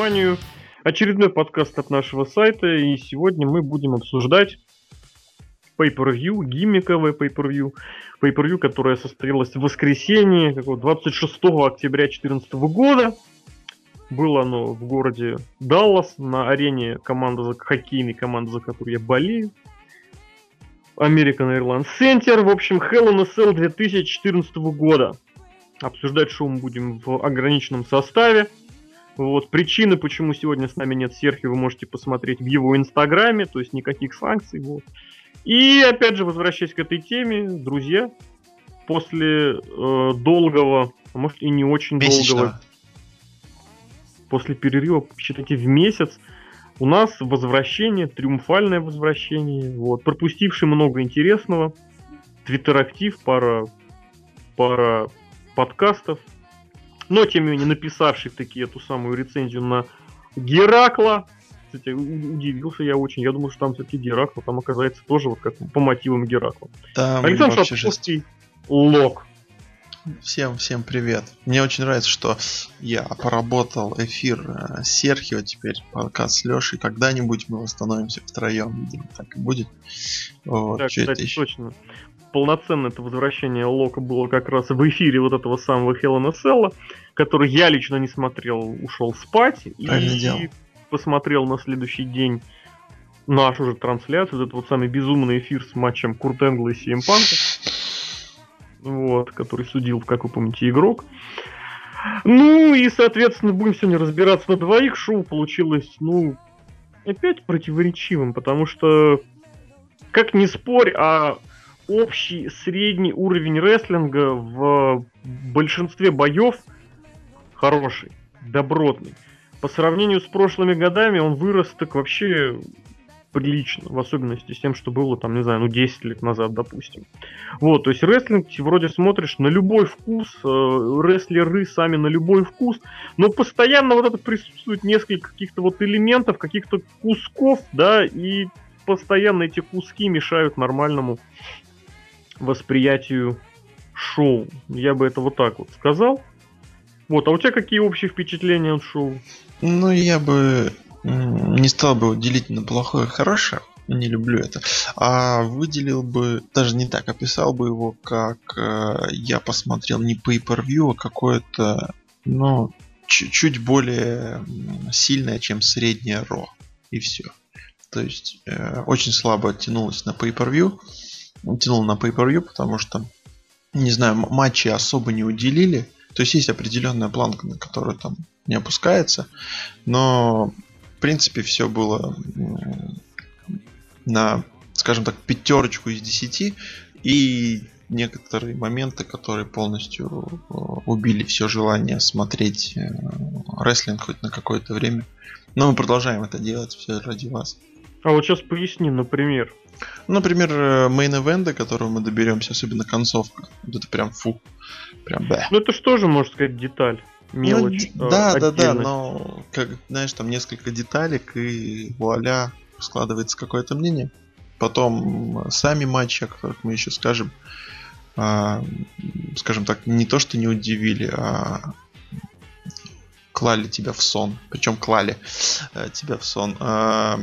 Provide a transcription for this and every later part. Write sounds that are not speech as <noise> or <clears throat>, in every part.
вниманию очередной подкаст от нашего сайта, и сегодня мы будем обсуждать pay-per-view, гиммиковое pay-per-view, pay-per-view, которое состоялось в воскресенье, 26 октября 2014 года. Было оно в городе Даллас, на арене команды, за хоккейной команды, за которую я болею. American Airlines Center. В общем, Hell in a Cell 2014 года. Обсуждать шоу мы будем в ограниченном составе. Вот причины, почему сегодня с нами нет Серхио, вы можете посмотреть в его инстаграме, то есть никаких санкций. Вот. И опять же, возвращаясь к этой теме, друзья, после э, долгого, а может и не очень Месячного. долгого, после перерыва, считайте, в месяц, у нас возвращение, триумфальное возвращение, вот, пропустивший много интересного, твиттер-актив, пара, пара подкастов, но тем не менее написавший таки эту самую рецензию на Геракла. Кстати, удивился я очень. Я думаю, что там все-таки Геракл там оказается тоже вот как по мотивам Геракла. Там Александр Шатковский, Лок. Всем, всем привет. Мне очень нравится, что я поработал эфир э, Серхио, теперь подкаст с Лешей. Когда-нибудь мы восстановимся втроем, видимо, так и будет. Вот, да, кстати, еще? точно полноценно это возвращение Лока было как раз в эфире вот этого самого Хелена Селла, который я лично не смотрел, ушел спать Правильно и делал. посмотрел на следующий день нашу же трансляцию, вот этот вот самый безумный эфир с матчем Курт Энгла и Сиэм Панка, вот, который судил, как вы помните, игрок. Ну и, соответственно, будем сегодня разбираться на двоих. Шоу получилось, ну, опять противоречивым, потому что, как ни спорь, а общий средний уровень рестлинга в большинстве боев хороший, добротный. По сравнению с прошлыми годами он вырос так вообще прилично, в особенности с тем, что было там, не знаю, ну 10 лет назад, допустим. Вот, то есть рестлинг вроде смотришь на любой вкус, э, рестлеры сами на любой вкус, но постоянно вот это присутствует несколько каких-то вот элементов, каких-то кусков, да, и постоянно эти куски мешают нормальному восприятию шоу. Я бы это вот так вот сказал. Вот, а у тебя какие общие впечатления от шоу? Ну, я бы не стал бы делить на плохое и хорошее. Не люблю это. А выделил бы, даже не так, описал бы его, как э, я посмотрел не pay-per-view, а какое-то, ну, чуть-чуть более сильное, чем среднее ро. И все. То есть э, очень слабо тянулось на pay-per-view тянул на pay-per-view, потому что, не знаю, матчи особо не уделили. То есть есть определенная планка, на которую там не опускается. Но, в принципе, все было на, скажем так, пятерочку из десяти. И некоторые моменты, которые полностью э, убили все желание смотреть э, рестлинг хоть на какое-то время. Но мы продолжаем это делать все ради вас. А вот сейчас поясни, например. Например, мейн-эвенты, к которому мы доберемся, особенно концовка. Вот это прям фу. Прям да. Ну это что же, можно сказать, деталь. Ну, мелочь. Ну, да, да, да, но как знаешь, там несколько деталек и вуаля складывается какое-то мнение. Потом сами матчи, о которых мы еще скажем, а, скажем так, не то что не удивили, а клали тебя в сон. Причем клали э, тебя в сон. А,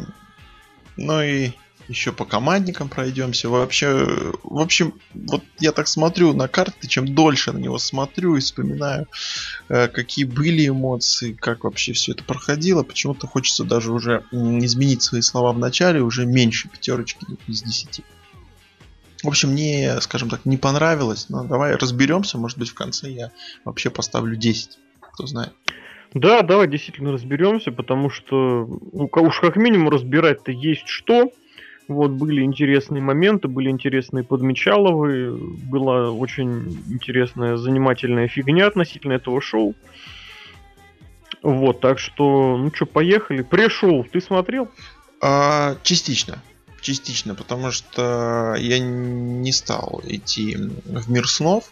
ну и еще по командникам пройдемся. Вообще, в общем, вот я так смотрю на карты, чем дольше на него смотрю и вспоминаю, э, какие были эмоции, как вообще все это проходило, почему-то хочется даже уже изменить свои слова в начале, уже меньше пятерочки из десяти. В общем, мне, скажем так, не понравилось, но давай разберемся, может быть в конце я вообще поставлю 10, кто знает. Да, давай действительно разберемся, потому что ну, уж как минимум разбирать-то есть что. Вот, были интересные моменты, были интересные подмечаловы, была очень интересная, занимательная фигня относительно этого шоу. Вот, так что, ну что, поехали. Пришел, ты смотрел? А, частично. Частично, потому что я не стал идти в мир снов.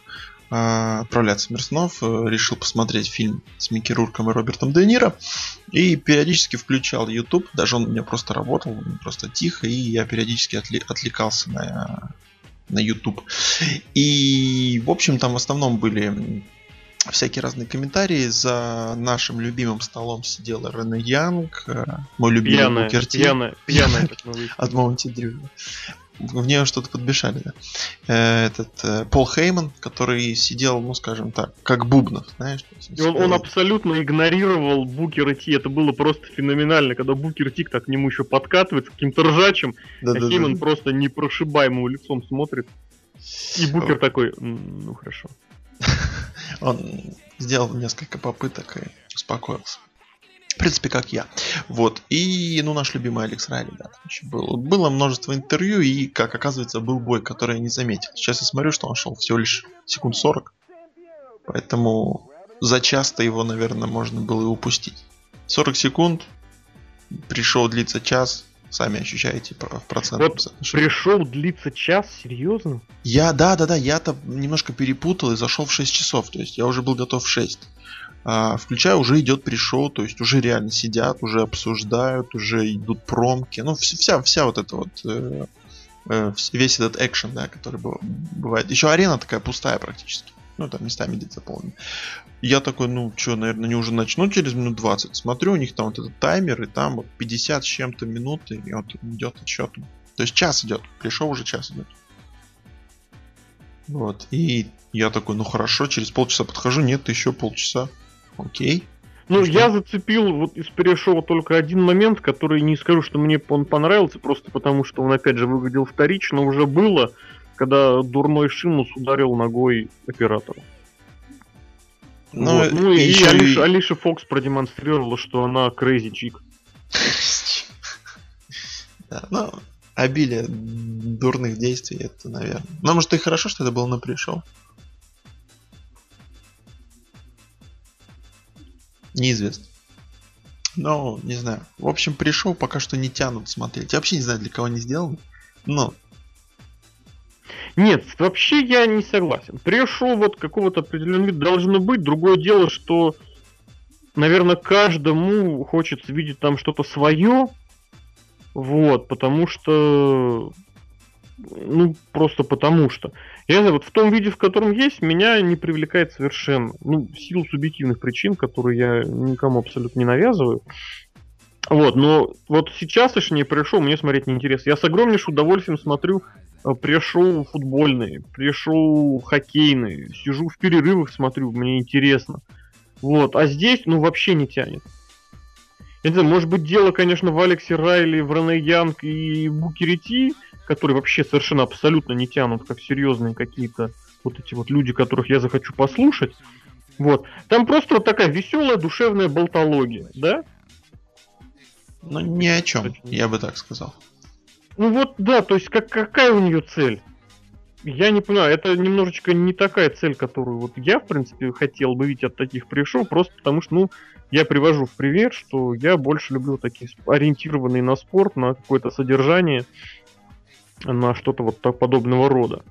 А, отправляться в мир снов, э, решил посмотреть фильм с Микки Рурком и Робертом Де Ниро. И периодически включал YouTube, даже он у меня просто работал, просто тихо, и я периодически отли- отвлекался на, на YouTube. И, в общем, там в основном были всякие разные комментарии. За нашим любимым столом сидела Рене Янг, э, мой любимый Пьяная, Букер Ти. пьяная, пьяная, выяснили. от Моунти Дрю. В нее что-то подмешали, да. Э, Этот э, Пол Хейман, который сидел, ну скажем так, как Бубнов, знаешь. И он, он абсолютно игнорировал Букера Ти. Это было просто феноменально, когда Букер Ти так к нему еще подкатывает с каким-то ржачем, а Да-да-да. Хейман просто непрошибаемым лицом смотрит. И Букер такой, «М, ну хорошо. <laughs> Он сделал несколько попыток и успокоился. В принципе, как я. Вот. И, ну, наш любимый Алекс Райли, да, там еще был. Было множество интервью, и, как оказывается, был бой, который я не заметил. Сейчас я смотрю, что он шел всего лишь секунд 40. Поэтому за час-то его, наверное, можно было и упустить. 40 секунд, пришел длится час, сами ощущаете в процентном Вот соотношении. Пришел длиться час, серьезно? Я, да, да, да, я-то немножко перепутал и зашел в 6 часов, то есть я уже был готов в 6. А, включаю, уже идет пришел, то есть уже реально сидят, уже обсуждают, уже идут промки, ну вс- вся, вся вот эта вот, э, э, весь этот экшен, да, который быв- бывает. Еще арена такая пустая практически, ну там местами где-то заполнена. Я такой, ну что, наверное, они уже начнут через минут 20. Смотрю, у них там вот этот таймер, и там вот 50 с чем-то минут, и вот идет отсчет. То есть час идет, пришел уже час идет. Вот. И я такой, ну хорошо, через полчаса подхожу, нет, еще полчаса. Окей. Ну, что? я зацепил вот из перешова только один момент, который не скажу, что мне он понравился, просто потому что он, опять же, выглядел вторично, уже было, когда дурной Шимус ударил ногой оператора. Ну, Вот. ну и, и и и- Алиша, Алиша Фокс продемонстрировала, что она crazy чик. <laughs> Да, ну, обилие дурных действий, это, наверное. Ну, может, и хорошо, что это было на пришел. Неизвестно. Ну, не знаю. В общем, пришел, пока что не тянут смотреть. Я вообще не знаю, для кого они сделаны. Но Нет, вообще я не согласен. Пришел вот какого-то определенного вида должно быть. Другое дело, что, наверное, каждому хочется видеть там что-то свое. Вот, потому что... Ну, просто потому что. Я не знаю, вот в том виде, в котором есть, меня не привлекает совершенно. Ну, в силу субъективных причин, которые я никому абсолютно не навязываю. Вот, но вот сейчас, точнее, пришел, мне смотреть неинтересно. Я с огромнейшим удовольствием смотрю э, пришел футбольные, пришел хоккейные, сижу в перерывах, смотрю, мне интересно. Вот, а здесь, ну, вообще не тянет. Я не знаю, может быть, дело, конечно, в Алексе Райли, в Рене Янг и Букере Ти, которые вообще совершенно абсолютно не тянут, как серьезные какие-то вот эти вот люди, которых я захочу послушать. Вот. Там просто вот такая веселая душевная болтология, да? ну, ни о чем, я бы так сказал. Ну вот, да, то есть как, какая у нее цель? Я не понимаю, это немножечко не такая цель, которую вот я, в принципе, хотел бы видеть от таких пришел, просто потому что, ну, я привожу в пример, что я больше люблю такие ориентированные на спорт, на какое-то содержание, на что-то вот так подобного рода.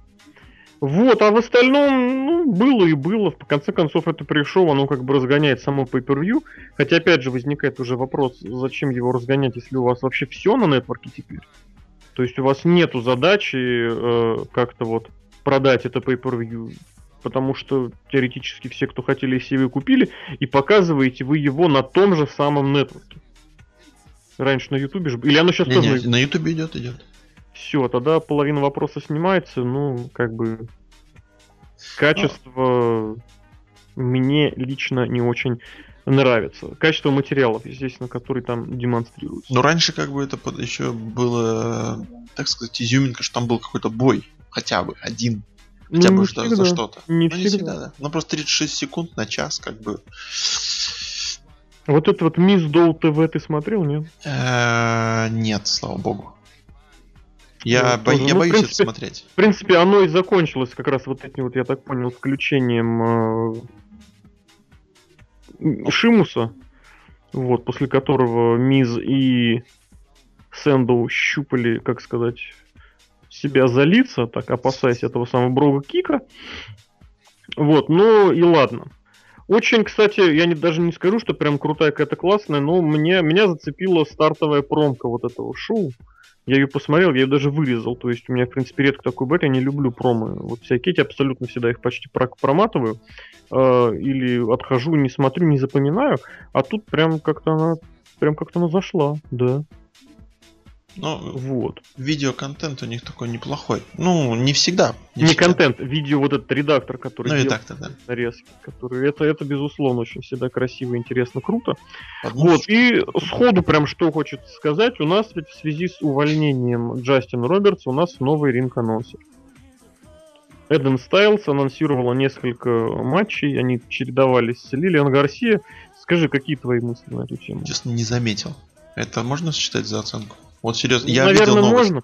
Вот, а в остальном, ну, было и было. В конце концов, это пришел, оно как бы разгоняет само pay-per-view. Хотя, опять же, возникает уже вопрос, зачем его разгонять, если у вас вообще все на нетворке теперь? То есть у вас нету задачи э, как-то вот продать это pay-per-view, потому что теоретически все, кто хотели, вы купили, и показываете вы его на том же самом нетворке. Раньше на Ютубе же... Или оно сейчас Не, тоже... не, на Ютубе идет, идет. Все, тогда половина вопроса снимается, ну, как бы... Качество мне лично не очень нравится. Качество материалов, естественно, который там демонстрируется. Но раньше как бы это под- еще было, так сказать, изюминка, что там был какой-то бой. Хотя бы один. Ну, Хотя не бы что- за всегда. что-то. Не Ну, всегда. да. Ну просто 36 секунд на час, как бы. Вот это вот Мисс Доу ТВ ты смотрел, нет? Э, Нет, слава богу. Я, Ну, бо- тоже. я Ну, боюсь принципе, это смотреть. В принципе, оно и закончилось как раз вот этим вот, я так понял, включением э, Шимуса, вот, после которого Миз и Сэндоу щупали, как сказать, себя за лица, так опасаясь этого самого Брога Кика. Вот, ну и ладно. Очень, кстати, я не, даже не скажу, что прям крутая какая-то классная, но мне, меня зацепила стартовая промка вот этого шоу. Я ее посмотрел, я ее даже вырезал. То есть у меня, в принципе, редко такой бэк, я не люблю промы. Вот всякие эти абсолютно всегда их почти проматываю. Э, или отхожу, не смотрю, не запоминаю. А тут прям как-то она прям как-то она зашла, да. Ну, вот. Видеоконтент у них такой неплохой. Ну, не всегда. Не, не всегда. контент, видео вот этот редактор, который ну, редактор, да. нарезки, который это, это безусловно очень всегда красиво, интересно, круто. Одну вот, и сходу прям что хочется сказать, у нас ведь в связи с увольнением Джастина Робертса у нас новый ринг-анонсер. Эден Стайлс анонсировала несколько матчей, они чередовались с Лилиан Гарсия. Скажи, какие твои мысли на эту тему? Честно, не заметил. Это можно считать за оценку? Вот серьезно, я Наверное, видел можно.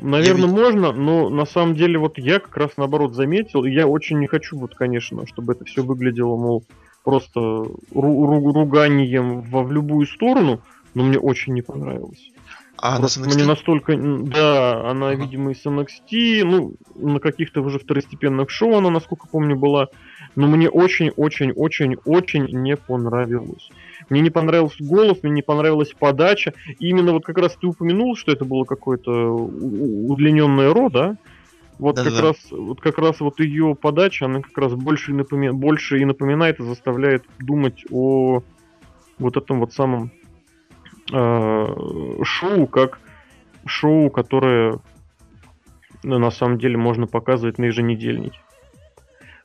Наверное, я можно, но на самом деле вот я как раз наоборот заметил, и я очень не хочу, вот, конечно, чтобы это все выглядело, мол, просто ру- ру- руганием во в любую сторону, но мне очень не понравилось. А она с NXT? Мне настолько... Да, она, ага. видимо, из NXT, ну, на каких-то уже второстепенных шоу она, насколько помню, была. Но мне очень-очень-очень-очень не понравилось. Мне не понравился голос, мне не понравилась подача. И именно вот как раз ты упомянул, что это было какое-то удлиненное ро, да? Вот да, как да. раз, вот как раз вот ее подача, она как раз больше, напоми... больше и напоминает и заставляет думать о вот этом вот самом э, шоу, как шоу, которое ну, на самом деле можно показывать на еженедельнике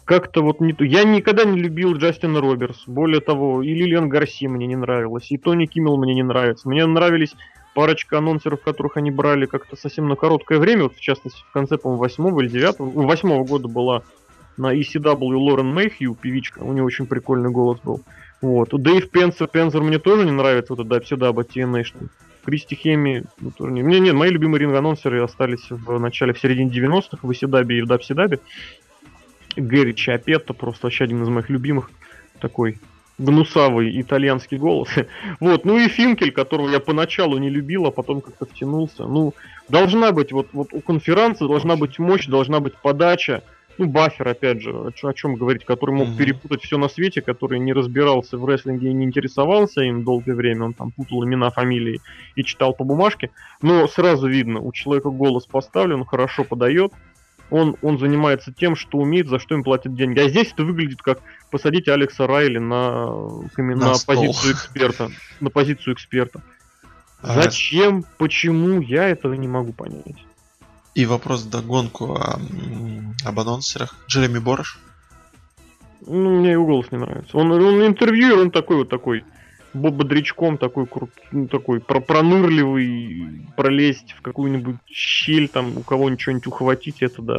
как-то вот не то. Я никогда не любил Джастина Робертс. Более того, и Лилиан Гарси мне не нравилась, и Тони Киммел мне не нравится. Мне нравились парочка анонсеров, которых они брали как-то совсем на короткое время. Вот, в частности, в конце, по-моему, восьмого или девятого, ну, восьмого года была на ECW Лорен Мэйхью, певичка. У нее очень прикольный голос был. Вот. Дэйв Пенсер, Пенсер мне тоже не нравится, вот это WCW TNA. Кристи Хеми, ну, тоже не. Мне нет, мои любимые ринг-анонсеры остались в начале, в середине 90-х в ECW и в WCW. Гэри Чапетто, просто вообще один из моих любимых, такой гнусавый итальянский голос. <laughs> вот, ну и Финкель, которого я поначалу не любил, а потом как-то втянулся. Ну, должна быть, вот, вот у конференции должна быть мощь, должна быть подача. Ну, Баффер, опять же, о, о чем говорить, который мог mm-hmm. перепутать все на свете, который не разбирался в рестлинге и не интересовался им долгое время, он там путал имена, фамилии и читал по бумажке. Но сразу видно, у человека голос поставлен, хорошо подает, он, он занимается тем, что умеет, за что им платят деньги. А здесь это выглядит как посадить Алекса Райли на, на, на позицию эксперта. На позицию эксперта. А... Зачем, почему, я этого не могу понять. И вопрос догонку о, об анонсерах. Джереми Борош? Ну, мне его голос не нравится. Он, он интервьюер, он такой вот такой бодрячком такой крут, ну, такой про пронырливый, пролезть в какую-нибудь щель, там у кого нибудь ухватить, это да.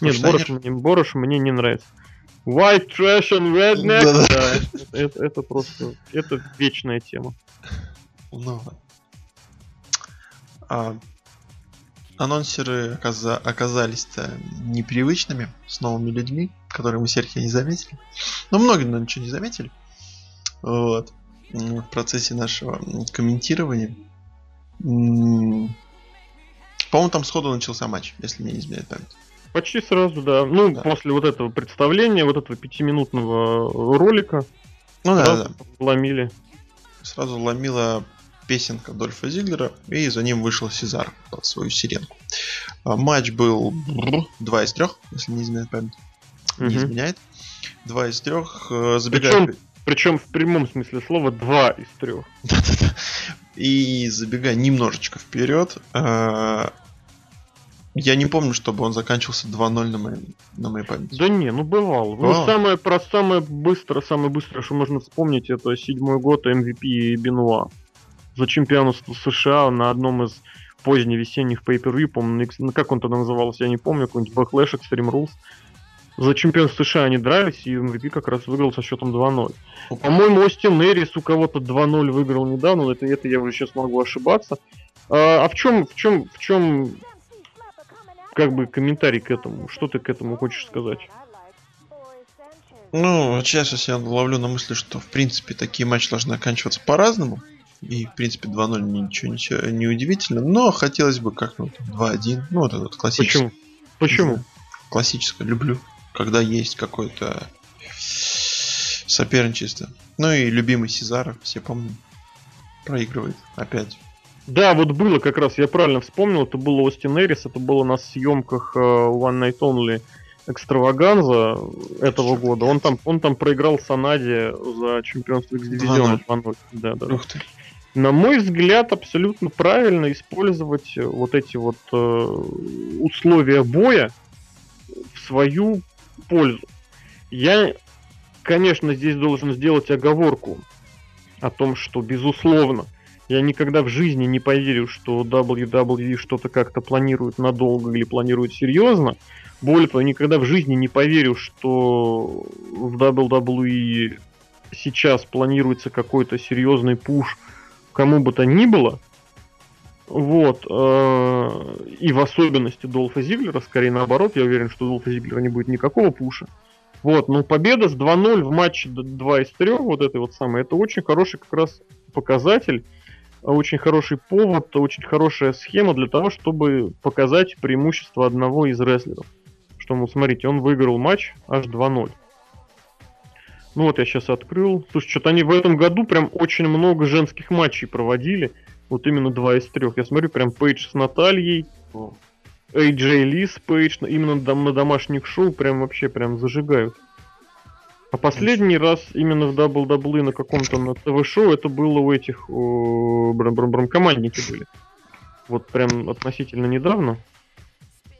Нет, Борош мне, Борош мне не нравится. White trash and redneck, да, да это, это, это просто, это вечная тема. Ну, а, анонсеры оказа- оказались-то непривычными, с новыми людьми, которые мы Серхия не заметили. Но многие, наверное, ничего не заметили. Вот в процессе нашего комментирования. По-моему, там сходу начался матч, если мне не изменяет память. Почти сразу, да. Ну, да. после вот этого представления, вот этого пятиминутного ролика, ну, да, да. ломили. Сразу ломила песенка Дольфа Зиглера, и за ним вышел Сезар под свою сиренку. А, матч был 2 из 3, если не изменяет память. Не угу. изменяет. 2 из 3. Э, забегая... Причем причем в прямом смысле слова два из трех. И забегая немножечко вперед, э, я не помню, чтобы он заканчивался 2-0 на моей, на моей памяти. Да не, ну бывал. Ну, самое, про самое быстрое, самое быстрое, что можно вспомнить, это седьмой год MVP Бенуа. За чемпионство США на одном из поздневесенних pay-per-view, помню, ну, как он тогда назывался, я не помню, какой-нибудь Backlash Extreme Rules за чемпионство США они дрались, и MVP как раз выиграл со счетом 2-0. По-моему, Остин Эрис у кого-то 2-0 выиграл недавно, но это, это я уже сейчас могу ошибаться. А, а в чем, в чем, в чем, как бы комментарий к этому? Что ты к этому хочешь сказать? Ну, сейчас я ловлю на мысли, что в принципе такие матчи должны оканчиваться по-разному. И, в принципе, 2-0 ничего, ничего не удивительно. Но хотелось бы как-нибудь 2-1. Ну, вот этот классический. Почему? Почему? Классическое, люблю когда есть какое-то соперничество. Ну и любимый Сезар, все помним, проигрывает опять. Да, вот было как раз, я правильно вспомнил, это было Остин Эрис, это было на съемках uh, One Night Only экстраваганза этого года. Он там, он там проиграл Санаде за чемпионство X-дивизиона 2-0. Да, да. Ух ты. На мой взгляд, абсолютно правильно использовать вот эти вот э, условия боя в свою пользу. Я, конечно, здесь должен сделать оговорку о том, что, безусловно, я никогда в жизни не поверю, что WWE что-то как-то планирует надолго или планирует серьезно. Более того, никогда в жизни не поверю, что в WWE сейчас планируется какой-то серьезный пуш кому бы то ни было. Вот. Э, и в особенности Долфа Зиглера, скорее наоборот, я уверен, что Долфа Зиглера не будет никакого пуша. Вот, но победа с 2-0 в матче 2 из 3, вот этой вот самой, это очень хороший как раз показатель очень хороший повод, очень хорошая схема для того, чтобы показать преимущество одного из рестлеров. Что, ну, смотрите, он выиграл матч аж 2-0. Ну вот я сейчас открыл. Слушай, что-то они в этом году прям очень много женских матчей проводили. Вот именно два из трех. Я смотрю, прям Пейдж с Натальей, AJ Ли с Пейдж, именно на домашних шоу прям вообще прям зажигают. А последний раз именно в WWE на каком-то на ТВ-шоу это было у этих брам брам брам командники были. Вот прям относительно недавно.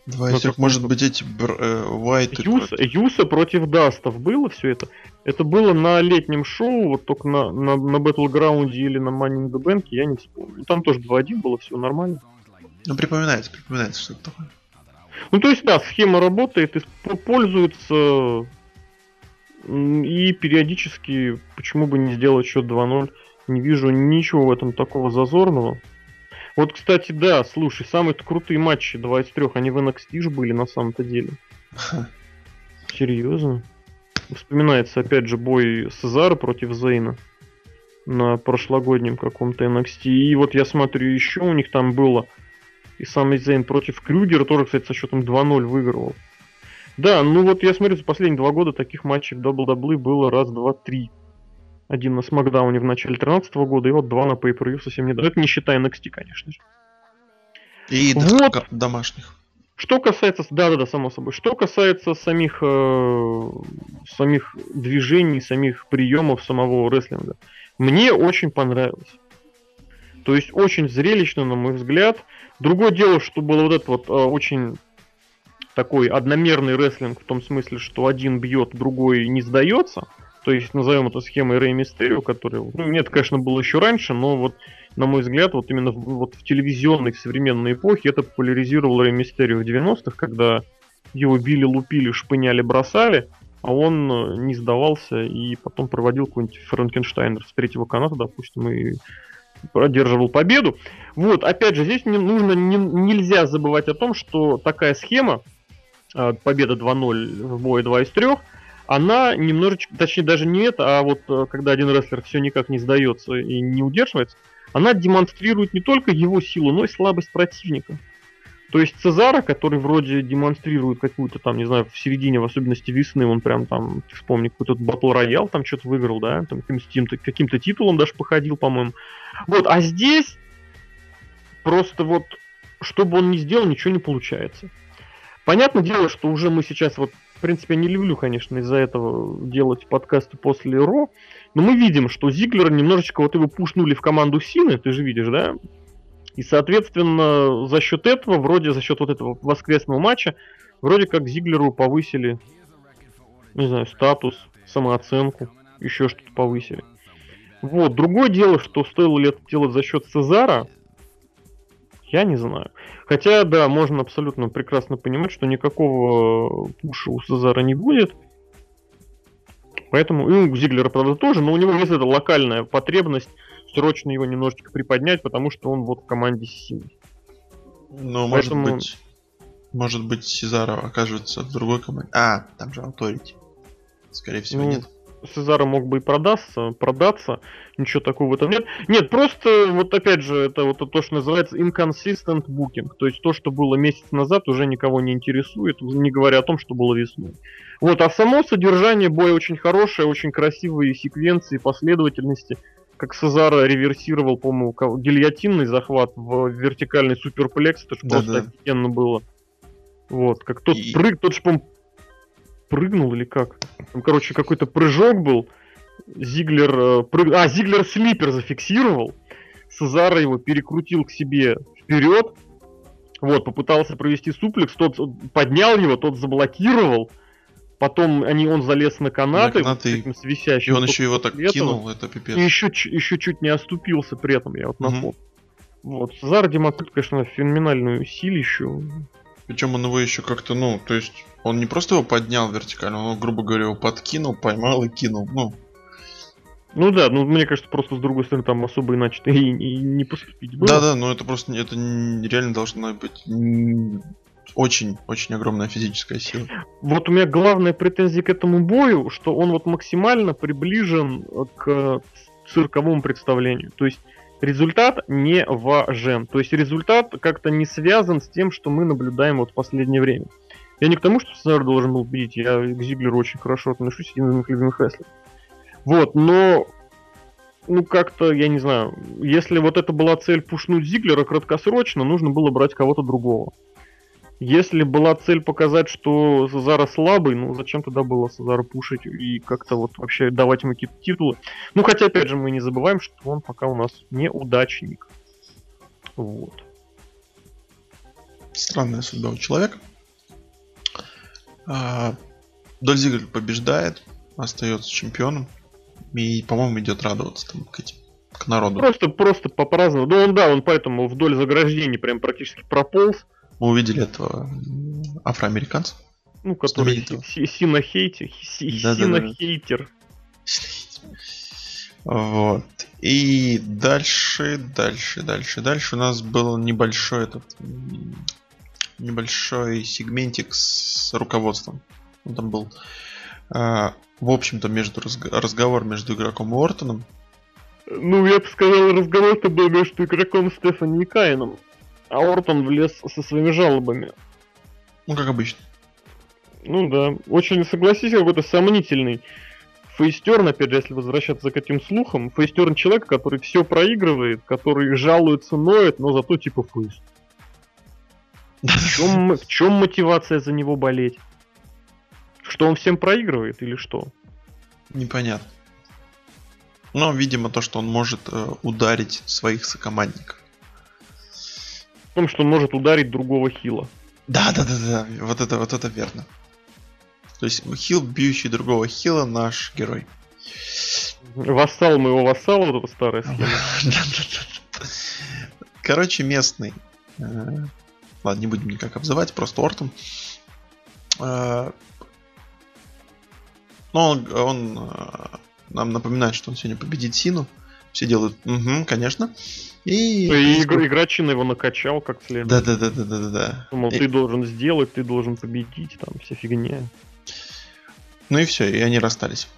Два из трех, может быть, эти Уайт... Э, Юса, Юса против Дастов было все это. Это было на летнем шоу, вот только на, на, на Battleground или на Money in the Bank, я не вспомню. Там тоже 2-1 было, все нормально. Ну, припоминается, припоминается, что это такое. Ну, то есть, да, схема работает, пользуется и периодически, почему бы не сделать счет 2-0, не вижу ничего в этом такого зазорного. Вот, кстати, да, слушай, самые крутые матчи 2 из 3, они в NXT же были на самом-то деле. Серьезно? Вспоминается, опять же, бой Сезара против Зейна на прошлогоднем каком-то NXT. И вот я смотрю, еще у них там было и самый Зейн против Крюгера, тоже, кстати, со счетом 2-0 выигрывал. Да, ну вот я смотрю, за последние два года таких матчей в WWE было раз, два, три. Один на Смакдауне в начале 2013 года, и вот два на pay per совсем недавно. Это не считая NXT, конечно же. И вот. домашних. Что касается, да, да, да, само собой. Что касается самих э, самих движений, самих приемов самого рестлинга, мне очень понравилось. То есть очень зрелищно, на мой взгляд. Другое дело, что было вот это вот э, очень такой одномерный рестлинг в том смысле, что один бьет, другой не сдается. То есть назовем это схемой Рэй Мистерио, который, ну, нет, конечно, было еще раньше, но вот, на мой взгляд, вот именно в, вот в телевизионной современной эпохе это популяризировал Рэй Мистерио в 90-х, когда его били, лупили, шпыняли, бросали, а он э, не сдавался и потом проводил какой-нибудь Франкенштайнер с третьего каната, допустим, и продерживал победу. Вот, опять же, здесь не нужно, не, нельзя забывать о том, что такая схема, Э, победа 2-0 в бое 2 из 3, она немножечко, точнее даже не это, а вот э, когда один рестлер все никак не сдается и не удерживается, она демонстрирует не только его силу, но и слабость противника. То есть Цезара, который вроде демонстрирует какую-то там, не знаю, в середине, в особенности весны, он прям там, вспомни, какой-то батл роял там что-то выиграл, да, там каким-то, каким-то титулом даже походил, по-моему. Вот, а здесь просто вот, что бы он ни сделал, ничего не получается. Понятное дело, что уже мы сейчас вот в принципе, не люблю, конечно, из-за этого делать подкасты после Ро, но мы видим, что Зиглера немножечко вот его пушнули в команду Сины, ты же видишь, да? И, соответственно, за счет этого, вроде за счет вот этого воскресного матча, вроде как Зиглеру повысили, не знаю, статус, самооценку, еще что-то повысили. Вот, другое дело, что стоило ли это делать за счет Цезара, я не знаю. Хотя, да, можно абсолютно прекрасно понимать, что никакого пуша у Сезара не будет. Поэтому, и у Зиглера, правда, тоже, но у него есть эта локальная потребность срочно его немножечко приподнять, потому что он вот в команде сильный. Ну, Поэтому... может быть, может быть, Сезара окажется в другой команде. А, там же Authority. Скорее всего, ну, нет. Сезара мог бы и продаться, продаться, ничего такого в этом нет. Нет, просто, вот опять же, это вот то, что называется inconsistent booking, то есть то, что было месяц назад, уже никого не интересует, не говоря о том, что было весной. Вот, а само содержание боя очень хорошее, очень красивые секвенции, последовательности. как Сезара реверсировал, по-моему, гильотинный захват в вертикальный суперплекс, это же да, просто да. офигенно было. Вот, как тот и... прыг, тот же, по прыгнул или как? Там, короче, какой-то прыжок был. Зиглер э, прыг... А, Зиглер слипер зафиксировал. Сезара его перекрутил к себе вперед. Вот, попытался провести суплекс, тот поднял его, тот заблокировал. Потом они, он залез на канаты, на канаты вот, с висящим. И он еще его так кинул, это пипец. И еще, еще чуть не оступился при этом, я вот угу. напомню. Вот, Зар демонстрирует, конечно, феноменальную силищу. Причем он его еще как-то, ну, то есть, он не просто его поднял вертикально, он, грубо говоря, его подкинул, поймал и кинул. Ну, ну да, ну мне кажется, просто с другой стороны там особо иначе и, и не поступить было. Да, да, но это просто это реально должно быть очень, очень огромная физическая сила. Вот у меня главная претензия к этому бою, что он вот максимально приближен к цирковому представлению. То есть результат не важен. То есть результат как-то не связан с тем, что мы наблюдаем вот в последнее время. Я не к тому, что Снайер должен был победить. Я к Зиглеру очень хорошо отношусь, один из моих любимых рестлеров. Вот, но ну, как-то, я не знаю, если вот это была цель пушнуть Зиглера краткосрочно, нужно было брать кого-то другого. Если была цель показать, что Сазара слабый, ну зачем тогда было Сазара пушить и как-то вот вообще давать ему какие-то титулы? Ну хотя, опять же, мы не забываем, что он пока у нас неудачник. Вот. Странная судьба у человека. А, Дользигль побеждает, остается чемпионом. И, по-моему, идет радоваться там к этим к народу. Просто, просто по-праздному. Ну, он, да, он поэтому вдоль заграждений прям практически прополз. Мы увидели этого афроамериканца. Ну, который синохейтер. Синохейтер. Вот. И дальше, дальше, дальше, дальше у нас был небольшой этот небольшой сегментик с руководством. Там был, э, в общем-то, между разговор между игроком и Ортоном. Ну, я бы сказал, разговор-то был между игроком Стефани и Каином а Ортон влез со своими жалобами. Ну, как обычно. Ну да, очень, согласись, какой-то сомнительный фейстерн, опять же, если возвращаться к этим слухам, фейстерн человек, который все проигрывает, который жалуется, ноет, но зато типа фейс. <laughs> В чем, в чем мотивация за него болеть? Что он всем проигрывает или что? Непонятно. Но, видимо, то, что он может э, ударить своих сокомандников том, что он может ударить другого хила. Да, да, да, да, вот это, вот это верно. То есть хил, бьющий другого хила, наш герой. Вассал моего вассала, вот это старая <laughs> схема. Короче, местный. Э, ладно, не будем никак обзывать, просто Ортон. Э, но он, он э, нам напоминает, что он сегодня победит Сину. Все делают, угу, конечно. И, и игр, играчин его накачал как следует. Да, да, да, да, да, да. Думал, и... ты должен сделать, ты должен победить, там вся фигня. Ну и все, и они расстались.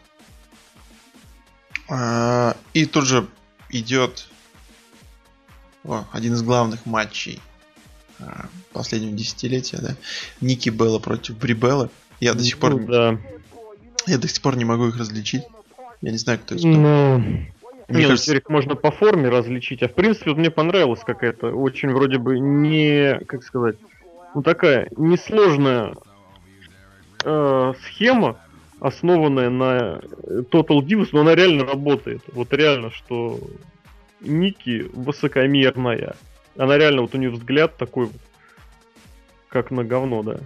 А, и тут же идет о, один из главных матчей последнего десятилетия, да. Ники Белла против Бри Белла. Я до сих пор. Ну, да. Я до сих пор не могу их различить. Я не знаю, кто из кто. Ну, мне Нет, кажется... их можно по форме различить, а в принципе вот мне понравилась какая-то очень вроде бы не, как сказать, ну такая несложная э, схема, основанная на Total Divas, но она реально работает. Вот реально, что Ники высокомерная. Она реально, вот у нее взгляд такой, как на говно, да.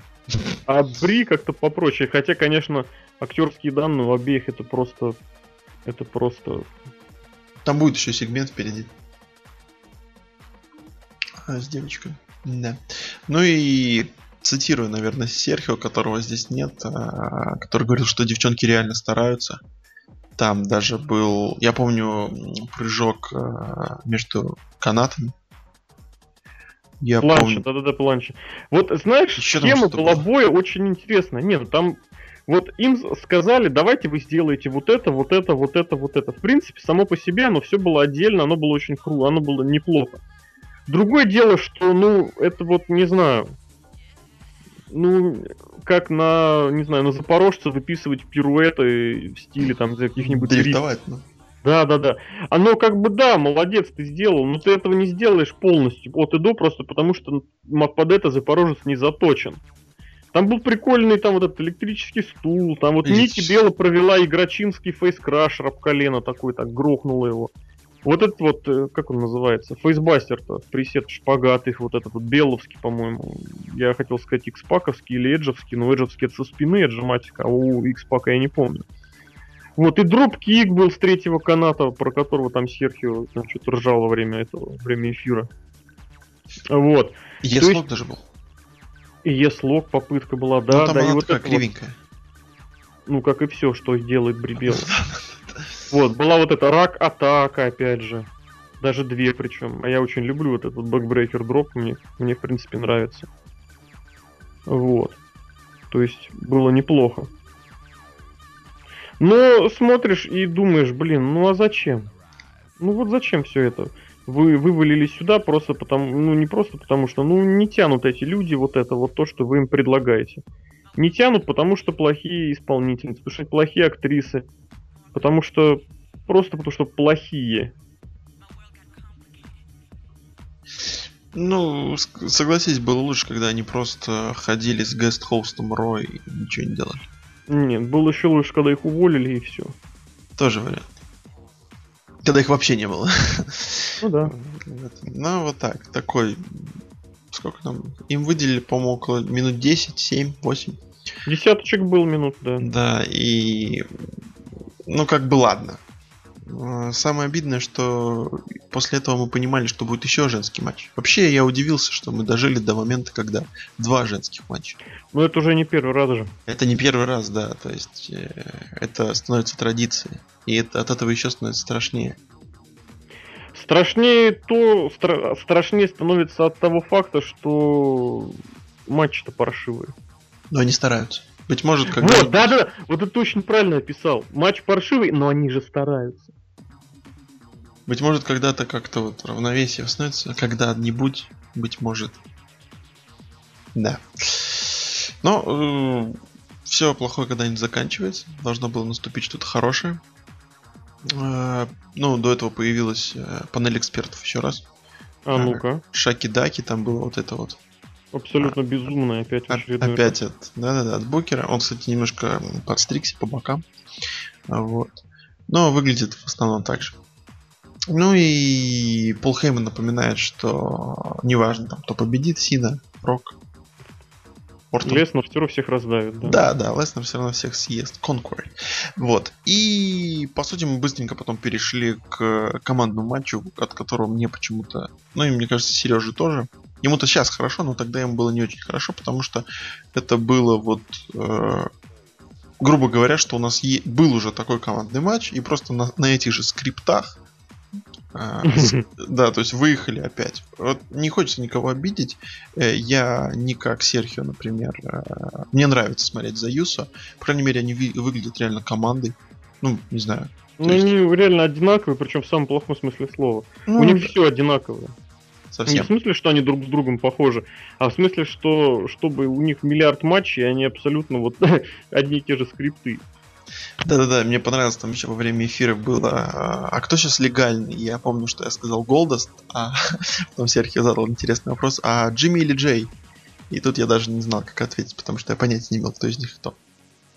А Бри как-то попроще. Хотя, конечно, актерские данные у обеих это просто... Это просто там будет еще сегмент впереди. А, с девочкой. Да. Ну и цитирую, наверное, Серхио, которого здесь нет, а, который говорил, что девчонки реально стараются. Там даже был, я помню, прыжок а, между канатами. Я помню... да-да-да, планча. Вот, знаешь, Еще схема была боя очень интересная. Нет, там вот им сказали, давайте вы сделаете вот это, вот это, вот это, вот это. В принципе, само по себе оно все было отдельно, оно было очень круто, оно было неплохо. Другое дело, что, ну, это вот, не знаю, ну, как на, не знаю, на Запорожце выписывать пируэты в стиле там каких-нибудь... Дрифтовать, ну. Да, да, да. Оно как бы, да, молодец, ты сделал, но ты этого не сделаешь полностью от и до, просто потому что под это Запорожец не заточен. Там был прикольный там вот этот электрический стул, там вот Ники Бело провела игрочинский фейскрашер об колено такой, так грохнула его. Вот этот вот, э, как он называется, фейсбастер-то, пресет шпагатых, вот этот вот беловский, по-моему. Я хотел сказать икспаковский или эджевский, но эджевский это со спины отжиматика, а у икспака я не помню. Вот, и dropkick был с третьего каната, про которого там Серхио там, что-то ржал во время этого, время эфира. Вот. Yes Lock есть... даже был. И Yes Lock попытка была, да, ну, там да. Она и вот такая кривенькая. Вот, ну, как и все, что делает <laughs> Бри Белл. Вот, была вот эта rack attack, опять же. Даже две причем. А я очень люблю вот этот backbreaker drop, мне, мне в принципе нравится. Вот. То есть было неплохо. Но смотришь и думаешь, блин, ну а зачем? Ну вот зачем все это? Вы вывалили сюда просто потому, ну не просто потому что, ну не тянут эти люди вот это вот то, что вы им предлагаете. Не тянут, потому что плохие исполнительницы, потому что плохие актрисы, Потому что... Просто потому что плохие. Ну, согласись, было лучше, когда они просто ходили с гест-хостом Ро и ничего не делали. Нет, было еще лучше, когда их уволили и все. Тоже вариант. Когда их вообще не было. Ну да. Ну, вот так. Такой... Сколько там? Им выделили, по-моему, около минут 10, 7, 8. Десяточек был минут, да. Да, и ну, как бы ладно. Э, самое обидное, что после этого мы понимали, что будет еще женский матч. Вообще, я удивился, что мы дожили до момента, когда два женских матча. Ну, это уже не первый раз же. Это не первый раз, да. То есть, э, это становится традицией. И это, от этого еще становится страшнее. Страшнее то, стра- страшнее становится от того факта, что матчи-то паршивые. Но они стараются. Быть может, когда... Вот, да-да, вот это очень правильно описал. Матч паршивый, но они же стараются. Быть может, когда-то как-то вот равновесие становится, когда-нибудь, быть может. Да. Но э, все плохое когда-нибудь заканчивается. Должно было наступить что-то хорошее. Э, ну, до этого появилась э, панель экспертов еще раз. А ну-ка. Шаки-даки, там было вот это вот Абсолютно безумный опять очередной Опять от, да-да-да, от Букера. Он, кстати, немножко подстригся по бокам. А, вот. Но выглядит в основном так же. Ну и Пол Хейман напоминает, что неважно, там, кто победит, Сина, Рок, Ортон. Леснер все равно всех раздавит, да? Да, да, Леснер все равно всех съест. Конкур. Вот. И, по сути, мы быстренько потом перешли к командному матчу, от которого мне почему-то, ну и мне кажется, Сереже тоже, Ему-то сейчас хорошо, но тогда ему было не очень хорошо, потому что это было вот, э, грубо говоря, что у нас е- был уже такой командный матч, и просто на, на этих же скриптах <laughs> да, то есть выехали опять. Вот не хочется никого обидеть. Э, я не как Серхио, например. Э, мне нравится смотреть за Юсо. По крайней мере, они выглядят реально командой. Ну, не знаю. Ну, они реально одинаковые, причем в самом плохом смысле слова. Ну, У них все одинаковое. Совсем. Не в смысле, что они друг с другом похожи, а в смысле, что чтобы у них миллиард матчей, они абсолютно вот <laughs> одни и те же скрипты. Да-да-да, мне понравилось, там еще во время эфира было, а, а кто сейчас легальный? Я помню, что я сказал Голдост, а <laughs> потом Серхио задал интересный вопрос, а Джимми или Джей? И тут я даже не знал, как ответить, потому что я понятия не имел, кто из них кто.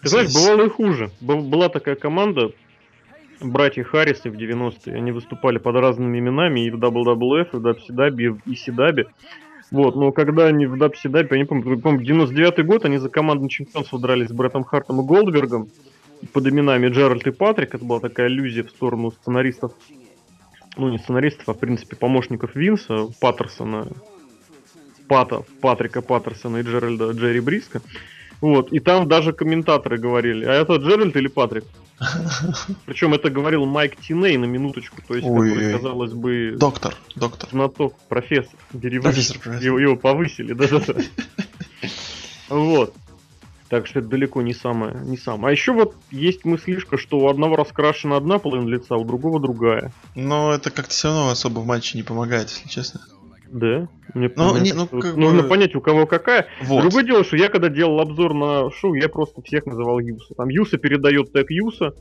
Ты знаешь, бывало и хуже. Была такая команда, братья Харрисы в 90-е. Они выступали под разными именами и в WWF, и в WCW, и Сидаби. Вот, но когда они в WCW, я не помню, помню 99-й год, они за командный чемпионство дрались с Брэттом Хартом и Голдбергом под именами Джеральд и Патрик. Это была такая иллюзия в сторону сценаристов, ну не сценаристов, а в принципе помощников Винса, Паттерсона, Пата, Патрика Паттерсона и Джеральда Джерри Бриска. Вот, и там даже комментаторы говорили, а это Джеральд или Патрик? <laughs> Причем это говорил Майк Тиней на минуточку, то есть, Ой, который, казалось бы... Доктор, доктор. Знаток, профессор. Профессор, профессор. Его, его повысили, да-да-да. <laughs> Вот. Так что это далеко не самое, не самое. А еще вот есть мыслишка, что у одного раскрашена одна половина лица, у другого другая. Но это как-то все равно особо в матче не помогает, если честно. Да. Мне ну, не, ну, как нужно бы... понять, у кого какая. Вот. Другое дело, что я когда делал обзор на шоу, я просто всех называл Юса. Там Юса передает тег Юса,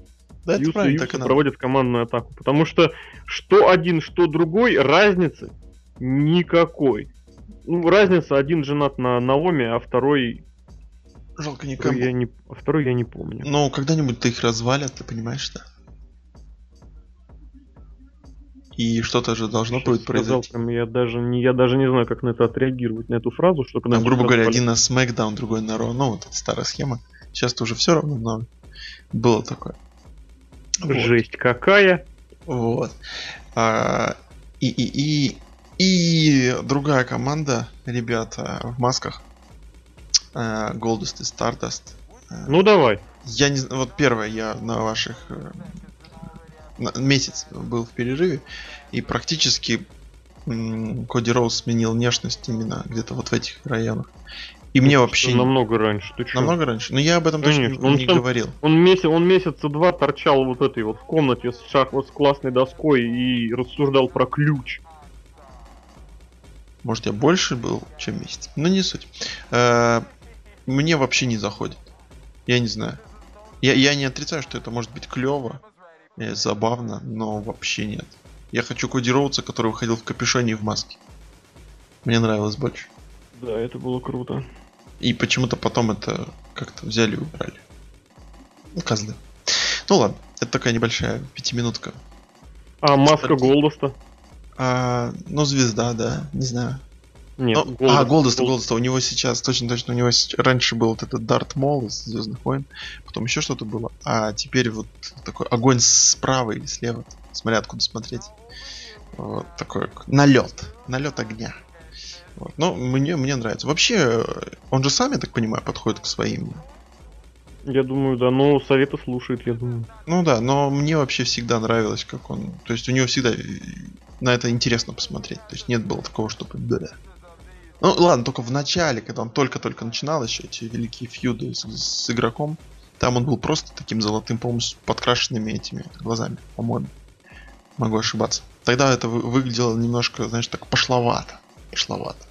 Да, Юса правильно, Юса проводят командную атаку. Потому что что один, что другой, разницы никакой. Ну, разница, один женат на Наоми, а второй, Жалко второй никому. я не, второй я не помню. Но когда-нибудь-то их развалят, ты понимаешь, да? И что-то же должно Сейчас будет сказал произойти. прям, я даже не, я даже не знаю, как на это отреагировать, на эту фразу, что когда Там, грубо говоря, один на SmackDown, другой на Raw. Ну, вот эта старая схема. Сейчас-то уже все равно, но было такое. Вот. Жесть какая. Вот. А, и, и, и, и другая команда, ребята в масках. Goldust и Stardust. А, Ну давай. Я не знаю, вот первое, я на ваших э, на- месяц был в перерыве, и практически м, Коди Роуз сменил внешность именно где-то вот в этих районах. И мне вообще намного раньше. Ты чё? намного раньше. Но я об этом точно Конечно, он не там- говорил. Он, месяц, он месяца два торчал вот этой вот в комнате с шах вот с классной доской и рассуждал про ключ. Может, я больше был, чем месяц. Но не суть. Э, Мне вообще не заходит. Я не знаю. Я, я не отрицаю, что это может быть клево, э, забавно, но вообще нет. Я хочу Коди Роудса, который выходил в капюшоне и в маске. Мне нравилось больше. Да, это было круто. И почему-то потом это как-то взяли и убрали. Ну, козлы. Ну ладно, это такая небольшая пятиминутка. А маска. Голдаста? А, ну, звезда, да, не знаю. Нет, Ну, Голдаст- а, Голдаста, Голд- Голдаста. У него сейчас, точно точно, у него раньше был вот этот Дарт Мол из Звездных войн, потом еще что-то было, а теперь вот такой огонь справа или слева, смотря откуда смотреть. Вот такой налет, налет огня. Вот. Но мне, мне нравится. Вообще, он же сам, я так понимаю, подходит к своим. Я думаю, да, но советы слушает, я думаю. Ну да, но мне вообще всегда нравилось, как он. То есть у него всегда э, на это интересно посмотреть. То есть нет было такого, чтобы. Да. Ну ладно, только в начале, когда он только-только начинал еще эти великие фьюды с, с игроком, там он был просто таким золотым, с подкрашенными этими глазами, по-моему. Могу ошибаться. Тогда это вы- выглядело немножко, знаешь, так пошловато. Пошловато.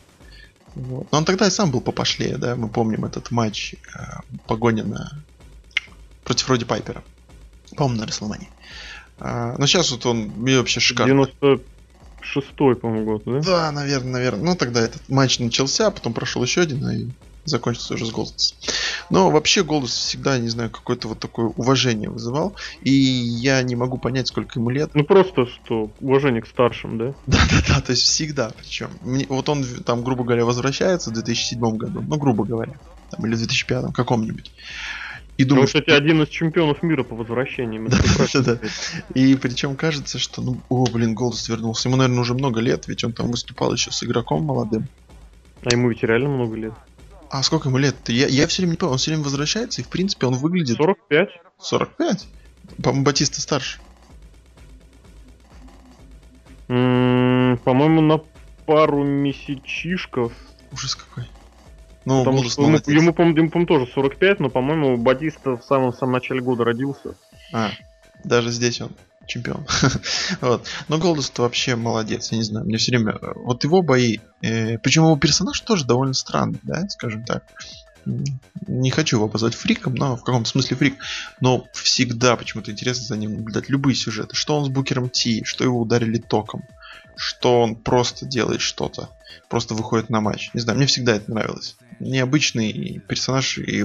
Вот. Но он тогда и сам был попошлее, да, мы помним этот матч э, погоня на против Роди Пайпера. По-моему, на Реслмане. но сейчас вот он мне вообще шикарно. 96-й, по-моему, год, да? Да, наверное, наверное. Ну, тогда этот матч начался, потом прошел еще один и закончился уже с Голдс. Но вообще Голдс всегда, не знаю, какое-то вот такое уважение вызывал. И я не могу понять, сколько ему лет. Ну просто что, уважение к старшим, да? <laughs> Да-да-да, то есть всегда. Причем. Мне- Вот он там, грубо говоря, возвращается в 2007 году. Ну, грубо говоря. Там, или в 2005 каком-нибудь. И Ну, думаю, кстати, один из чемпионов мира по возвращениям. И причем кажется, что, ну, о, блин, Голдс вернулся. Ему, наверное, уже много лет, ведь он там выступал еще с игроком молодым. А ему ведь реально много лет. А сколько ему лет? Я, я все время не понял, он все время возвращается, и в принципе он выглядит 45? 45. По-моему, Батиста старше. М, По-моему, на пару месячишков. Ужас какой. Ну, Потому что ему, ему, по-моему, ему, по-моему, тоже 45, но, по-моему, Батиста в самом, самом начале года родился. А, даже здесь он чемпион. <laughs> вот. Но Голдс вообще молодец, я не знаю. Мне все время... Вот его бои... э, причем его персонаж тоже довольно странный, да, скажем так. Не хочу его позвать фриком, но в каком смысле фрик. Но всегда почему-то интересно за ним наблюдать любые сюжеты. Что он с Букером Ти, что его ударили током, что он просто делает что-то, просто выходит на матч. Не знаю, мне всегда это нравилось. Необычный персонаж, и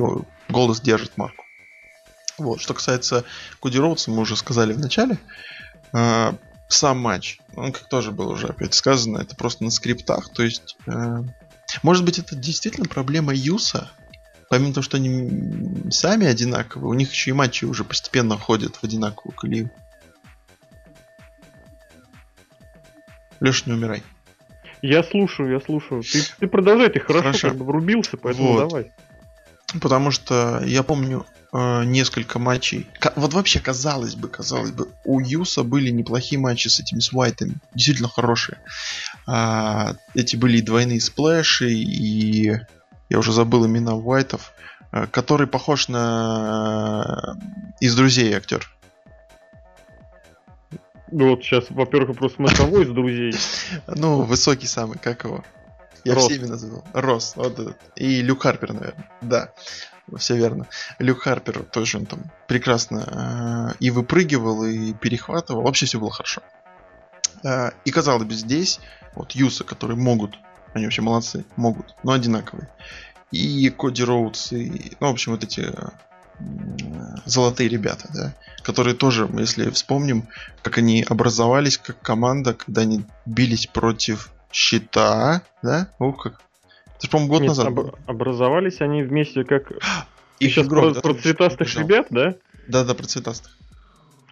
голос держит марку. Вот, что касается Коди Роудса, мы уже сказали в начале. А, сам матч, он как тоже было уже опять сказано, это просто на скриптах. То есть, э, может быть, это действительно проблема Юса. Помимо того, что они сами одинаковые, у них еще и матчи уже постепенно ходят в одинаковую колею. Леша, не умирай. Я слушаю, я слушаю. Ты, ты продолжай, ты хорошо, Хорошо. как бы врубился, поэтому Вот. давай. Потому что я помню э, несколько матчей. Ка- вот вообще, казалось бы, казалось бы, у Юса были неплохие матчи с этими с Уайтами. Действительно хорошие. А, эти были и двойные сплэши, и я уже забыл имена Уайтов, э, который похож на э, из друзей актер. Ну вот сейчас, во-первых, вопрос смысловой из друзей. <laughs> Ну, высокий самый, как его? Я Росс. все имена забыл. Рос, вот этот. И Люк Харпер, наверное. Да. все верно. Люк Харпер тоже он там прекрасно э, и выпрыгивал, и перехватывал. Вообще все было хорошо. Э, и казалось бы, здесь вот Юса, которые могут, они вообще молодцы, могут, но одинаковые. И Коди Роудс, и, ну, в общем, вот эти золотые ребята, да, которые тоже, если вспомним, как они образовались как команда, когда они бились против щита, да? Ух, как. Это же, по-моему, год Нет, назад. Об- образовались они вместе как... И сейчас игрок, про, да, про цветастых ребят, да? Да-да, про цветастых.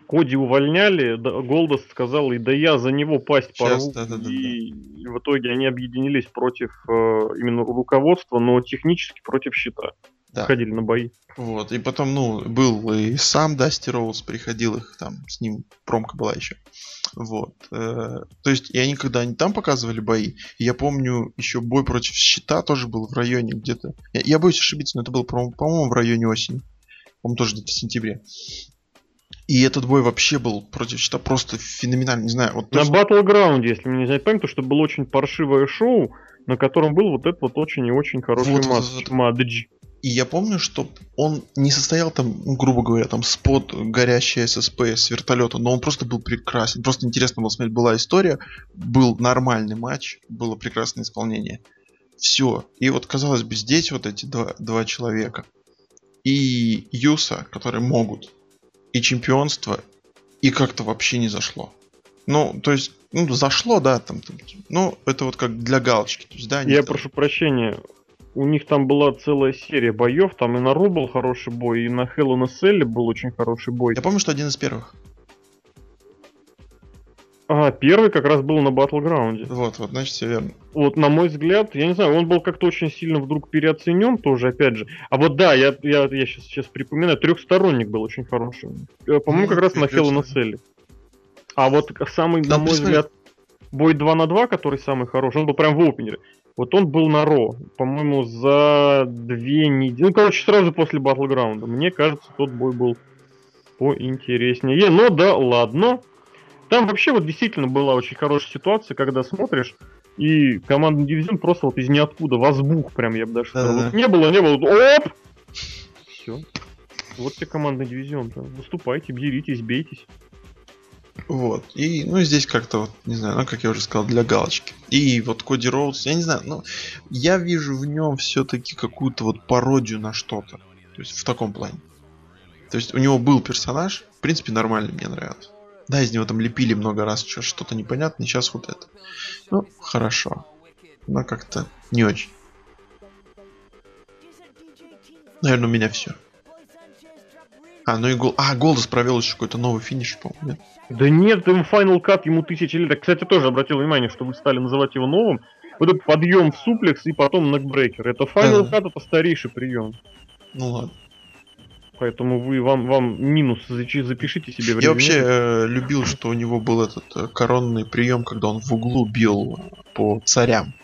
Коди увольняли, Голдос сказал, и да я за него пасть порву. Да, да, да, и да. в итоге они объединились против э, именно руководства, но технически против щита да. ходили на бои. Вот, и потом, ну, был и сам Дасти Роуз, приходил их там, с ним промка была еще. Вот. Э, то есть, и они, когда они там показывали бои, я помню, еще бой против Щита тоже был в районе где-то. Я, я боюсь ошибиться, но это было, по-моему, в районе осени. По-моему, тоже где-то в сентябре. И этот бой вообще был против Щита просто феноменальный, не знаю. Вот на что... Battleground, если мне не знать память, то что было очень паршивое шоу, на котором был вот этот вот очень и очень хороший вот, матч. Вот, вот. матч. И я помню, что он не состоял там, ну, грубо говоря, там спот горящий ССП с вертолета, но он просто был прекрасен. Просто интересно было смотреть. Была история, был нормальный матч, было прекрасное исполнение. Все. И вот, казалось бы, здесь вот эти два, два человека. И Юса, которые могут. И чемпионство. И как-то вообще не зашло. Ну, то есть, ну, зашло, да, там, там ну, это вот как для галочки. То есть, да, Я там... прошу прощения, у них там была целая серия боев, там и на Ру был хороший бой, и на Hell in a Cell был очень хороший бой. Я помню, что один из первых. А, первый как раз был на Battleground. Вот, вот, значит, все верно. Вот, на мой взгляд, я не знаю, он был как-то очень сильно вдруг переоценен тоже, опять же. А вот да, я, я, я сейчас, сейчас припоминаю, трехсторонник был очень хороший. Э, по-моему, ну, как раз на Hell in a Cell. А вот самый, Там на мой взгляд, бой 2 на 2, который самый хороший, он был прям в опенере. Вот он был на Ро, по-моему, за две недели. Ну, короче, сразу после Батлграунда. Мне кажется, тот бой был поинтереснее. Но да, ладно. Там вообще вот действительно была очень хорошая ситуация, когда смотришь, и командный дивизион просто вот из ниоткуда возбух прям, я бы даже сказал. Вот не было, не было. Оп! Все. Вот тебе командный дивизион. -то. Выступайте, беритесь, бейтесь. Вот. И, ну, здесь как-то, вот, не знаю, ну, как я уже сказал, для галочки. И вот Коди Роудс, я не знаю, ну, я вижу в нем все-таки какую-то вот пародию на что-то. То есть в таком плане. То есть у него был персонаж, в принципе, нормальный, мне нравился. Да, из него там лепили много раз что-то непонятное, сейчас вот это. Ну, хорошо. Но как-то не очень. Наверное, у меня все. А, ну и гол. А, Голдос провел еще какой-то новый финиш, по-моему, Да нет, им Final Cut ему тысячи лет. Кстати, тоже обратил внимание, что вы стали называть его новым. Вот этот подъем в суплекс и потом нокбрейкер. Это Final да. Cut, это старейший прием. Ну ладно. Поэтому вы вам вам минус запишите себе в Я вообще э, любил, что у него был этот э, коронный прием, когда он в углу бил по царям.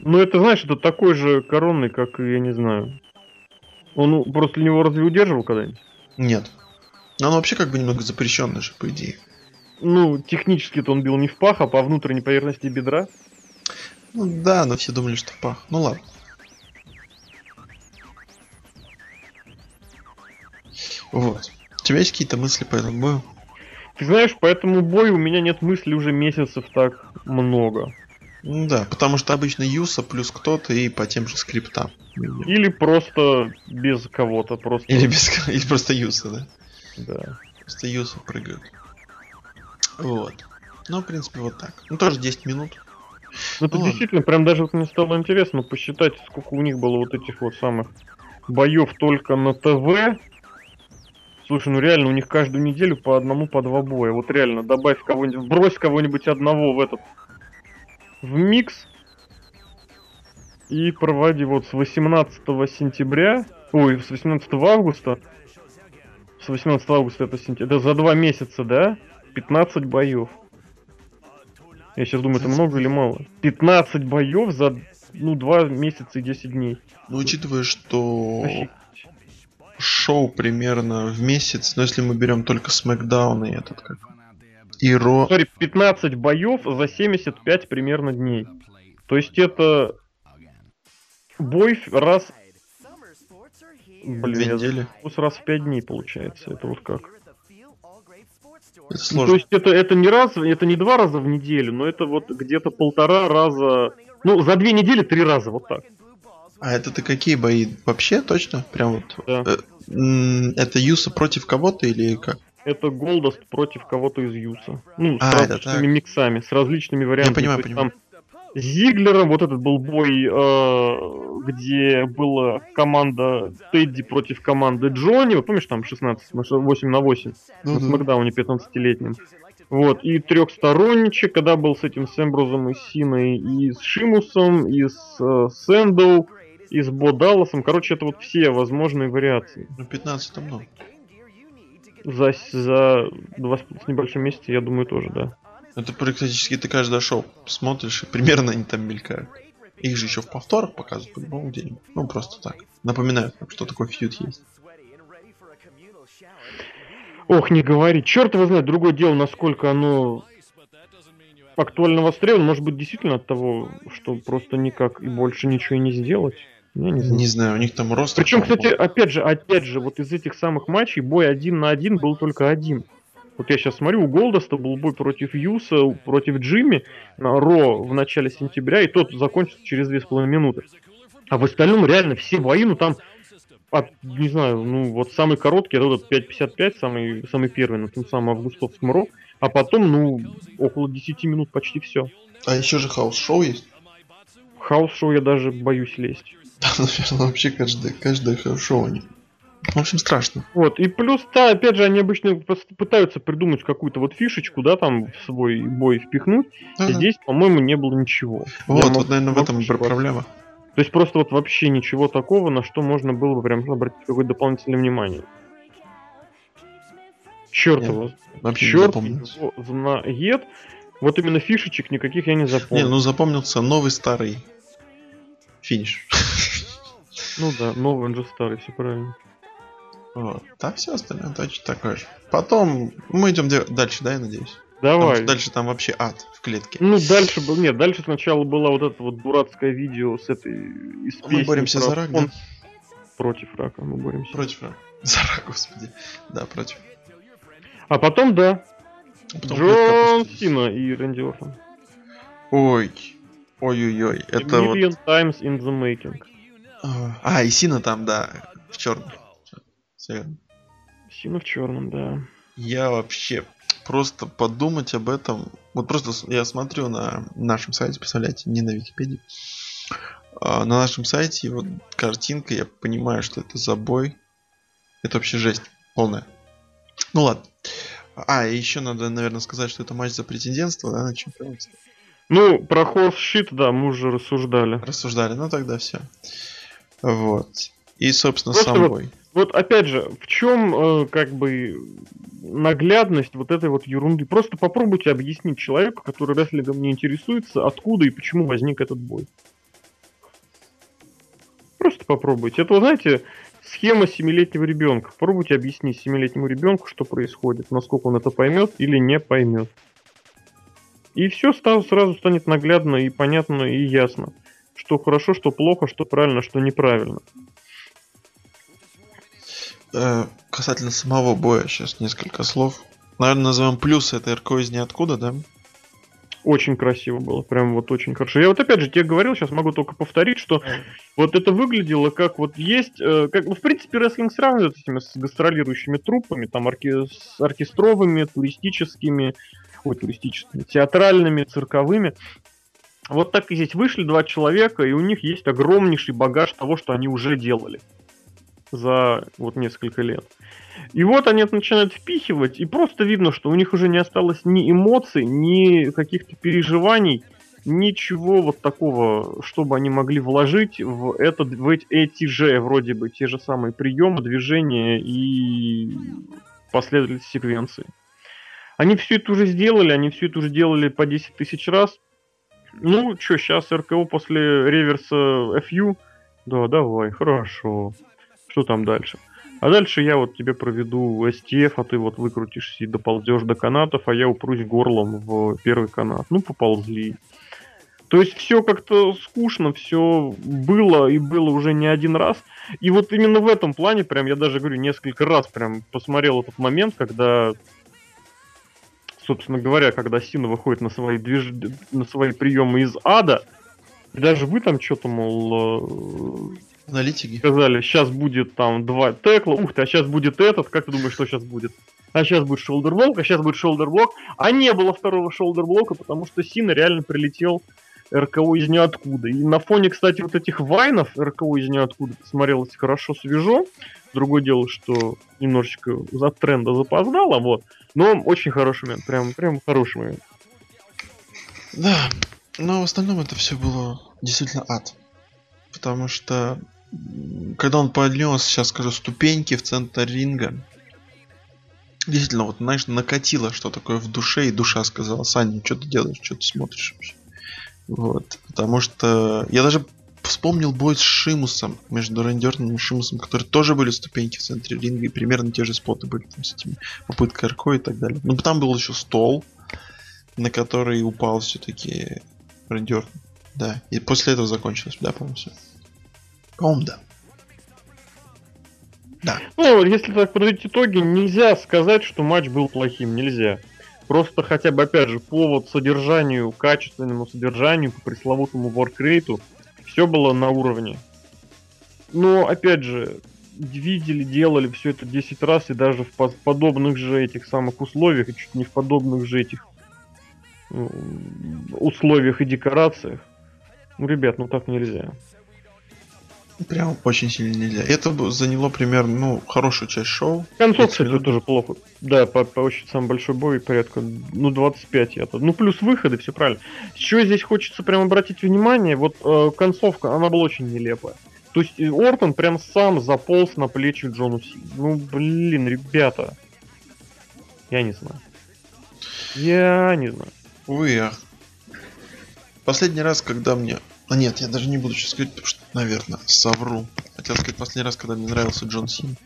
Ну это знаешь, это такой же коронный, как я не знаю. Он просто него разве удерживал когда-нибудь? Нет. Но он вообще как бы немного запрещенный же, по идее. Ну, технически-то он бил не в пах, а по внутренней поверхности бедра. Ну да, но все думали, что в пах. Ну ладно. Вот. У тебя есть какие-то мысли по этому бою? Ты знаешь, по этому бою у меня нет мыслей уже месяцев так много. Ну да, потому что обычно Юса плюс кто-то и по тем же скриптам. Или просто без кого-то, просто. Или без или просто Юса, да? Да. Просто Юса прыгают. Вот. Ну, в принципе, вот так. Ну, тоже 10 минут. Ну, это ну, действительно, прям даже вот мне стало интересно посчитать, сколько у них было вот этих вот самых боев только на ТВ. Слушай, ну реально, у них каждую неделю по одному, по два боя. Вот реально, добавь кого-нибудь, брось кого-нибудь одного в этот в микс и проводи вот с 18 сентября, ой, с 18 августа, с 18 августа это сентябрь, это за два месяца, да? 15 боев. Я сейчас думаю, это много или мало? 15 боев за, ну, 2 месяца и 10 дней. Ну, учитывая, что шоу примерно в месяц, но если мы берем только Смакдаун и этот как и Ро... Sorry, 15 боев за 75 примерно дней. То есть это бой раз Блин, Две недели. раз в пять дней получается. Это вот как? Это то есть это, это не раз, это не два раза в неделю, но это вот где-то полтора раза. Ну, за две недели три раза, вот так. А это ты какие бои? Вообще точно? Прям вот. Да. э, это Юса против кого-то или как? Это Голдост против кого-то из Юса. Ну, с А, это различными миксами, с различными вариантами. понимаю, есть понимаю. Там с Зиглером, вот этот был бой, э, где была команда Тедди против команды Джонни. Вот помнишь, там 16, 8 на 8 Ну на Смакдауне 15-летнем. Вот, и трехсторонничек, когда был с этим с Эмброзом и с Синой, и с Шимусом, и с э, Сэндоу, и с Бо Далласом. Короче, это вот все возможные вариации. Ну, 15 это много. За, за два с небольшим месяца, я думаю, тоже, да. Это практически ты каждое шоу смотришь, и примерно они там мелькают. Их же еще в повторах показывают по-любому где-нибудь. Ну, просто так. Напоминают, что такое фьюд есть. Ох, не говори. Черт его знает, другое дело, насколько оно актуально востребовано. Может быть, действительно от того, что просто никак и больше ничего и не сделать. Я не знаю. Не знаю, у них там рост. Причем, кстати, опять же, опять же, вот из этих самых матчей бой один на один был только один. Вот я сейчас смотрю, у Голдоста был бой против Юса, против Джимми на Ро в начале сентября, и тот закончился через 2,5 минуты. А в остальном реально все бои, ну там, от, не знаю, ну вот самый короткий, это вот этот 5.55, самый, самый первый на том самом августовском Ро, а потом, ну, около 10 минут почти все. А еще же хаус-шоу есть. Хаус-шоу я даже боюсь лезть. Да, <laughs> наверное, вообще каждое, каждое хаус-шоу они. В общем, страшно. Вот, и плюс, да, опять же, они обычно пытаются придумать какую-то вот фишечку, да, там в свой бой впихнуть. Ага. Здесь, по-моему, не было ничего. Я Вот, могу- вот, наверное, в этом и проблема. То есть просто вот вообще ничего такого, на что можно было бы прям обратить какое-то дополнительное внимание. Черт Нет, его, Вообще не черт его знает. Вот именно фишечек никаких я не Не, запомнил. ну запомнился новый старый финиш. Ну да, новый он же старый, все правильно. Вот. А все остальное точно такое же. Потом мы идем де- дальше, да, я надеюсь? Потому Давай. что дальше там вообще ад в клетке. Ну, дальше был. Нет, дальше сначала было вот это вот дурацкое видео с этой из Мы боремся про за рак, да? фон- Против рака мы боремся. Против рака. <laughs> За рак, господи. Да, против. А потом, да, А потом Джон. Сина и Рэнди Ортон. Ой. Ой-ой-ой. Это вот... times in the making. А, и Сина там, да, в черном. Всё верно. Сина в черном, да. Я вообще просто подумать об этом. Вот просто я смотрю на нашем сайте, представляете, не на Википедии. А, на нашем сайте вот картинка, я понимаю, что это забой. Это вообще жесть полная. Ну ладно. А, и еще надо, наверное, сказать, что это матч за претендентство, да, на чемпионство. Ну, про хорс щит, да, мы уже рассуждали. Рассуждали, ну тогда все. Вот. И, собственно, Просто сам вот- бой. Вот опять же, в чем как бы наглядность вот этой вот ерунды? Просто попробуйте объяснить человеку, который рестлингом не интересуется, откуда и почему возник этот бой. Просто попробуйте. Это, вы знаете, схема семилетнего ребенка. Попробуйте объяснить семилетнему ребенку, что происходит, насколько он это поймет или не поймет. И все сразу станет наглядно и понятно и ясно. Что хорошо, что плохо, что правильно, что неправильно. Э, касательно самого боя, сейчас несколько слов. Наверное, назовем плюсы это РКО из ниоткуда, да? Очень красиво было, прям вот очень хорошо. Я вот опять же тебе говорил, сейчас могу только повторить, что вот это выглядело как вот есть, э, как, ну, в принципе, рестлинг сравнивают с этими с гастролирующими труппами, там орке- с оркестровыми, туристическими, ой, туристическими, театральными, цирковыми. Вот так и здесь вышли два человека, и у них есть огромнейший багаж того, что они уже делали за вот несколько лет. И вот они это начинают впихивать, и просто видно, что у них уже не осталось ни эмоций, ни каких-то переживаний, ничего вот такого, чтобы они могли вложить в, это, в эти, же, вроде бы, те же самые приемы, движения и последовательность секвенции. Они все это уже сделали, они все это уже делали по 10 тысяч раз. Ну, что, сейчас РКО после реверса FU? Да, давай, хорошо. Что там дальше? А дальше я вот тебе проведу STF, а ты вот выкрутишься и доползешь до канатов, а я упрусь горлом в первый канат. Ну, поползли. То есть все как-то скучно, все было и было уже не один раз. И вот именно в этом плане, прям я даже говорю, несколько раз прям посмотрел этот момент, когда, собственно говоря, когда Сина выходит на свои, движ... на свои приемы из ада, и даже вы там что-то, мол, э, Аналитики. Сказали, сейчас будет там два текла, ух ты, а сейчас будет этот, как ты думаешь, что сейчас будет? А сейчас будет шолдерблок, а сейчас будет шолдерблок. А не было второго шолдерблока, потому что Сина реально прилетел РКО из ниоткуда. И на фоне, кстати, вот этих вайнов РКО из ниоткуда смотрелось хорошо, свежо. Другое дело, что немножечко от тренда запоздало, вот. Но очень хороший момент, прям, прям хороший момент. Да, но в остальном это все было действительно ад. Потому что когда он поднес, сейчас скажу, ступеньки в центр ринга, действительно, вот, знаешь, накатило что такое в душе, и душа сказала, Саня, что ты делаешь, что ты смотришь вообще? Вот. Потому что я даже вспомнил бой с Шимусом между Рандерном и Шимусом, которые тоже были ступеньки в центре ринга, и примерно те же споты были там с этими попыткой Арко и так далее. Но ну, там был еще стол, на который упал все-таки Рандер. Да. И после этого закончилось, да, по-моему, все. По-моему, да. Да. Ну, если так подводить итоги, нельзя сказать, что матч был плохим, нельзя. Просто хотя бы, опять же, по содержанию, качественному содержанию, по пресловутому воркрейту, все было на уровне. Но, опять же, видели, делали все это 10 раз, и даже в подобных же этих самых условиях, и чуть не в подобных же этих условиях и декорациях. Ну, ребят, ну так нельзя. Прям очень сильно нельзя. Это заняло примерно, ну, хорошую часть шоу. Концовка, кстати, тоже плохо. Да, по, по очень самый большой бой, порядка, ну, 25 я -то. Ну, плюс выходы, все правильно. Еще здесь хочется прям обратить внимание, вот э, концовка, она была очень нелепая. То есть э, Ортон прям сам заполз на плечи Джону Си. Ну, блин, ребята. Я не знаю. Я не знаю. Увы, ах. Последний раз, когда мне а нет, я даже не буду сейчас сказать, потому что, наверное, совру. Хотел сказать последний раз, когда мне нравился Джон Син.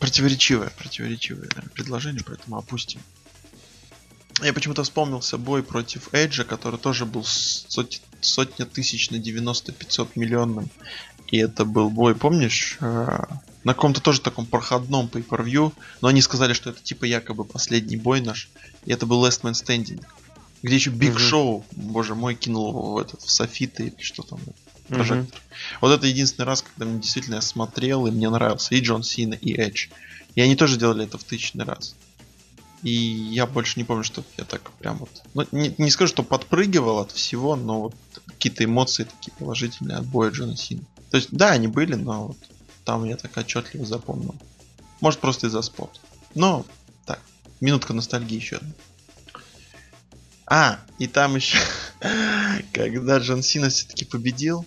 Противоречивое, противоречивое наверное, предложение, поэтому опустим. Я почему-то вспомнился бой против Эйджа, который тоже был сот... сотня тысяч на 90-500 миллионным. И это был бой, помнишь, э, на каком-то тоже таком проходном pay per но они сказали, что это типа якобы последний бой наш. И это был Last Man Standing. Где еще Биг Шоу, боже мой, кинул его в этот в софиты или что там. Прожектор. Угу. Вот это единственный раз, когда мне действительно я смотрел, и мне нравился и Джон Сина, и Эдж. И они тоже делали это в тысячный раз. И я больше не помню, что я так прям вот... Ну, не, не скажу, что подпрыгивал от всего, но вот какие-то эмоции такие положительные от боя Джона Сина. То есть, да, они были, но вот там я так отчетливо запомнил. Может, просто из-за спорта. Но, так, минутка ностальгии еще одна. А, и там еще, <laughs> когда Джон Сина все-таки победил,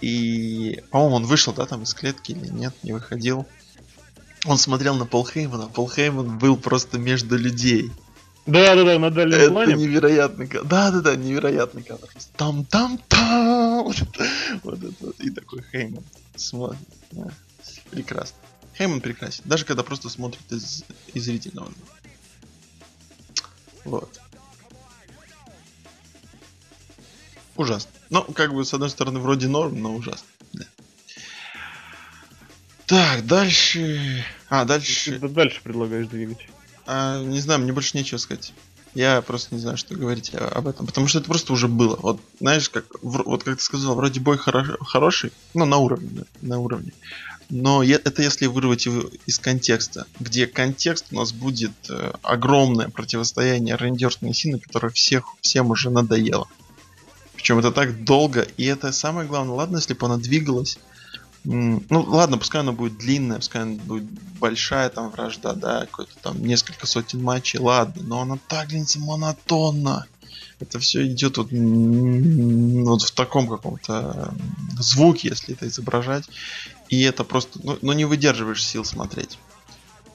и, по-моему, он вышел, да, там из клетки или нет, не выходил. Он смотрел на Пол Хеймана. Пол Хейман был просто между людей. Да, да, да, на дальнем Это плане. невероятный кадр. Да, да, да, невероятный кадр. Там, там, там. <laughs> Вот это, вот это вот. И такой Хейман смотрит. Да. Прекрасно. Хейман прекрасен. Даже когда просто смотрит из, из зрительного. Вот. Ужасно. Ну, как бы, с одной стороны, вроде норм, но ужасно. Да. Так, дальше... А, дальше... Ты дальше предлагаешь двигать. А, не знаю, мне больше нечего сказать. Я просто не знаю, что говорить об этом, потому что это просто уже было. Вот, знаешь, как, вот как ты сказал, вроде бой хоро- хороший, ну, на уровне, на уровне. Но это если вырвать его из контекста, где контекст у нас будет э, огромное противостояние Рейндерсона и Сина, которое всех, всем уже надоело. Причем это так долго, и это самое главное, ладно, если бы она двигалась. Ну, ладно, пускай она будет длинная, пускай она будет большая там вражда, да, какой-то там несколько сотен матчей, ладно, но она так длинится монотонно. Это все идет вот, вот в таком каком-то звуке, если это изображать. И это просто, ну, ну не выдерживаешь сил смотреть.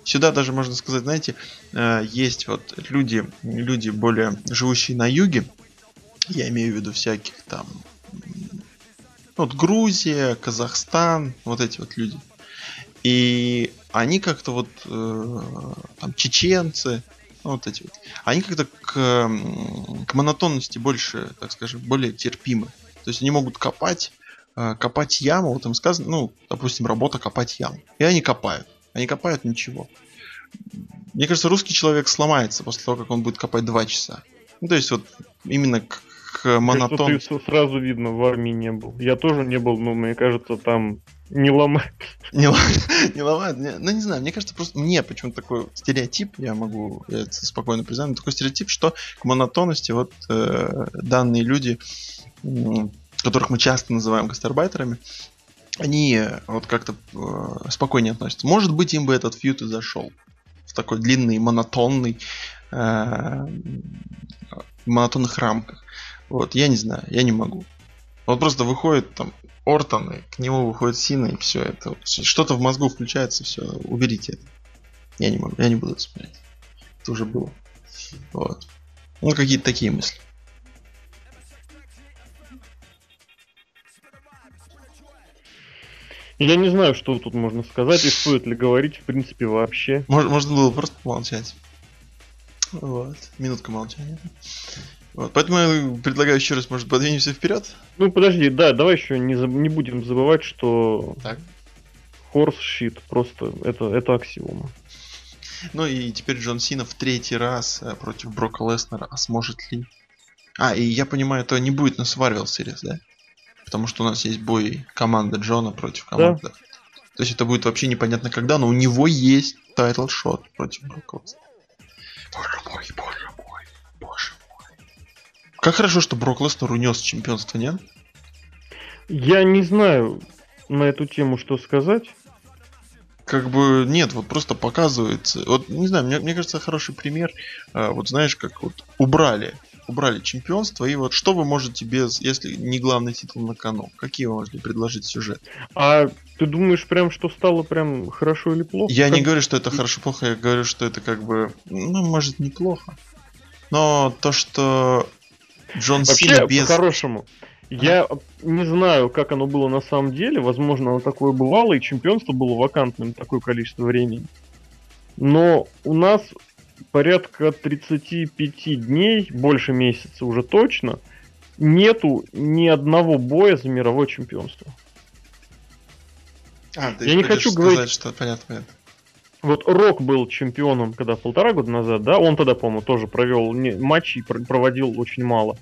Сюда даже можно сказать, знаете, э, есть вот люди, люди более живущие на юге, я имею в виду всяких там... Вот Грузия, Казахстан, вот эти вот люди. И они как-то вот... Э, там чеченцы, ну, вот эти вот, они как-то к, к монотонности больше, так скажем, более терпимы. То есть они могут копать, э, копать яму, вот им сказано, ну, допустим, работа копать яму. И они копают. Они копают ничего. Мне кажется, русский человек сломается после того, как он будет копать два часа. Ну, то есть вот именно к монотон... Что ты сразу видно, в армии не был. Я тоже не был, но мне кажется, там не ломать. Не, <laughs> не ломают. Не- ну, не знаю, мне кажется, просто мне почему-то такой стереотип, я могу я это спокойно признать, но такой стереотип, что к монотонности вот э, данные люди, которых мы часто называем гастарбайтерами, они э, вот как-то э, спокойнее относятся. Может быть, им бы этот фьют и зашел. В такой длинный, монотонный, э, монотонных рамках. Вот, я не знаю, я не могу. Вот просто выходит там Ортон, и к нему выходит Сина, и все это. Что-то в мозгу включается, все, уберите это. Я не могу, я не буду это смотреть. Это уже было. Вот. Ну, какие-то такие мысли. Я не знаю, что тут можно сказать и стоит ли говорить, в принципе, вообще. Мож- можно было просто помолчать. Вот. Минутка молчания. Вот. Поэтому я предлагаю еще раз, может, подвинемся вперед. Ну, подожди, да, давай еще не, заб- не будем забывать, что Так. horse shit просто это, это аксиома. Ну и теперь Джон Сина в третий раз э, против Брока Леснера. А сможет ли? А, и я понимаю, это не будет на Survivor Series, да? Потому что у нас есть бой команды Джона против команды. То есть это будет вообще непонятно когда, но у него есть title shot против Брока Леснера. Боже мой, боже мой, боже мой. Как хорошо, что Брок Леснер унес чемпионство, нет? Я не знаю на эту тему, что сказать. Как бы нет, вот просто показывается. Вот не знаю, мне, мне кажется, хороший пример. а, вот знаешь, как вот убрали, убрали чемпионство, и вот что вы можете без, если не главный титул на кону, какие вы можете предложить сюжет? А ты думаешь прям, что стало прям хорошо или плохо? Я не Как- говорю, что это хорошо, плохо, я говорю, что это как бы, ну, может, неплохо. Но то, что Джон Сина без... по-хорошему, я не знаю, как оно было на самом деле. Возможно, оно такое бывало, и чемпионство было вакантным такое количество времени. Но у нас порядка 35 дней, больше месяца уже точно, нету ни одного боя за мировое чемпионство. А, ты Я не хочу сказать, говорить- что понятно, понятно. Вот Рок был чемпионом, когда полтора года назад, да, он тогда, по-моему, тоже провел не- матчи проводил очень мало.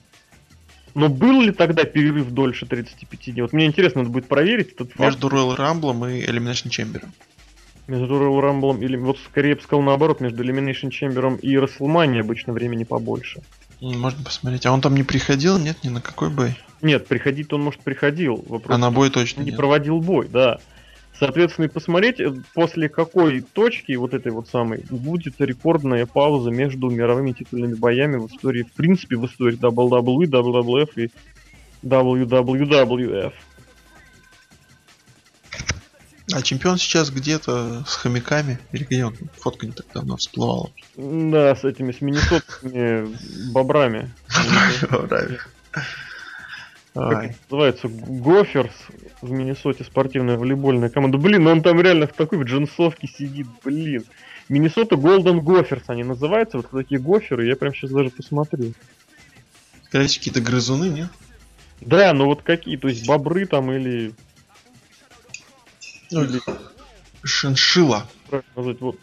Но был ли тогда перерыв дольше 35 дней? Вот мне интересно, надо будет проверить этот факт Между Royal Rumble и Elimination Chamber. между Royal Rumble или вот скорее я бы сказал наоборот, между Elimination Chamber и WrestleMania обычно времени побольше. Можно посмотреть. А он там не приходил? Нет, ни на какой бой. Нет, приходить он, может, приходил. Вопрос, А на бой точно не нет. проводил бой, да. Соответственно, и посмотреть, э, после какой точки вот этой вот самой будет рекордная пауза между мировыми титульными боями в истории, в принципе, в истории WWE, WWF и WWF. А чемпион сейчас где-то с хомяками. Или где он? Фотка не так давно всплывала. Да, с этими, с миннесотскими бобрами. <laughs> Как Ай. это называется? Гоферс в Миннесоте спортивная волейбольная команда. Блин, ну он там реально в такой в джинсовке сидит, блин. Миннесота Голден Гоферс они называются, вот такие гоферы, я прям сейчас даже посмотрю. Всего, какие-то грызуны, нет? Да, ну вот какие, то есть бобры там или, Ну, или Шиншила. как назвать, вот.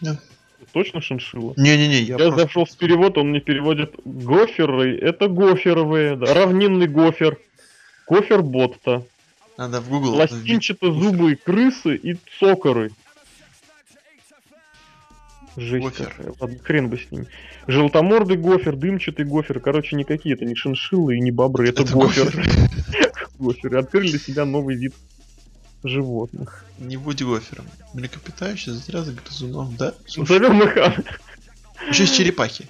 Нет. Точно шиншилла? Не-не-не, я, Я, просто... зашел в перевод, он мне переводит гоферы, это гоферовые, да, равнинный гофер, гофер ботта, Надо в Google. пластинчато-зубые крысы и цокоры. Жесть Гофер. какая. Ладно, хрен бы с ними. Желтомордый гофер, дымчатый гофер. Короче, никакие это не шиншиллы и не бобры, это, Это гофер. Гоферы. <laughs> Открыли для себя новый вид животных. Не будь гофером. Млекопитающие застрял за грызуном, да? Назовем их а- еще есть черепахи.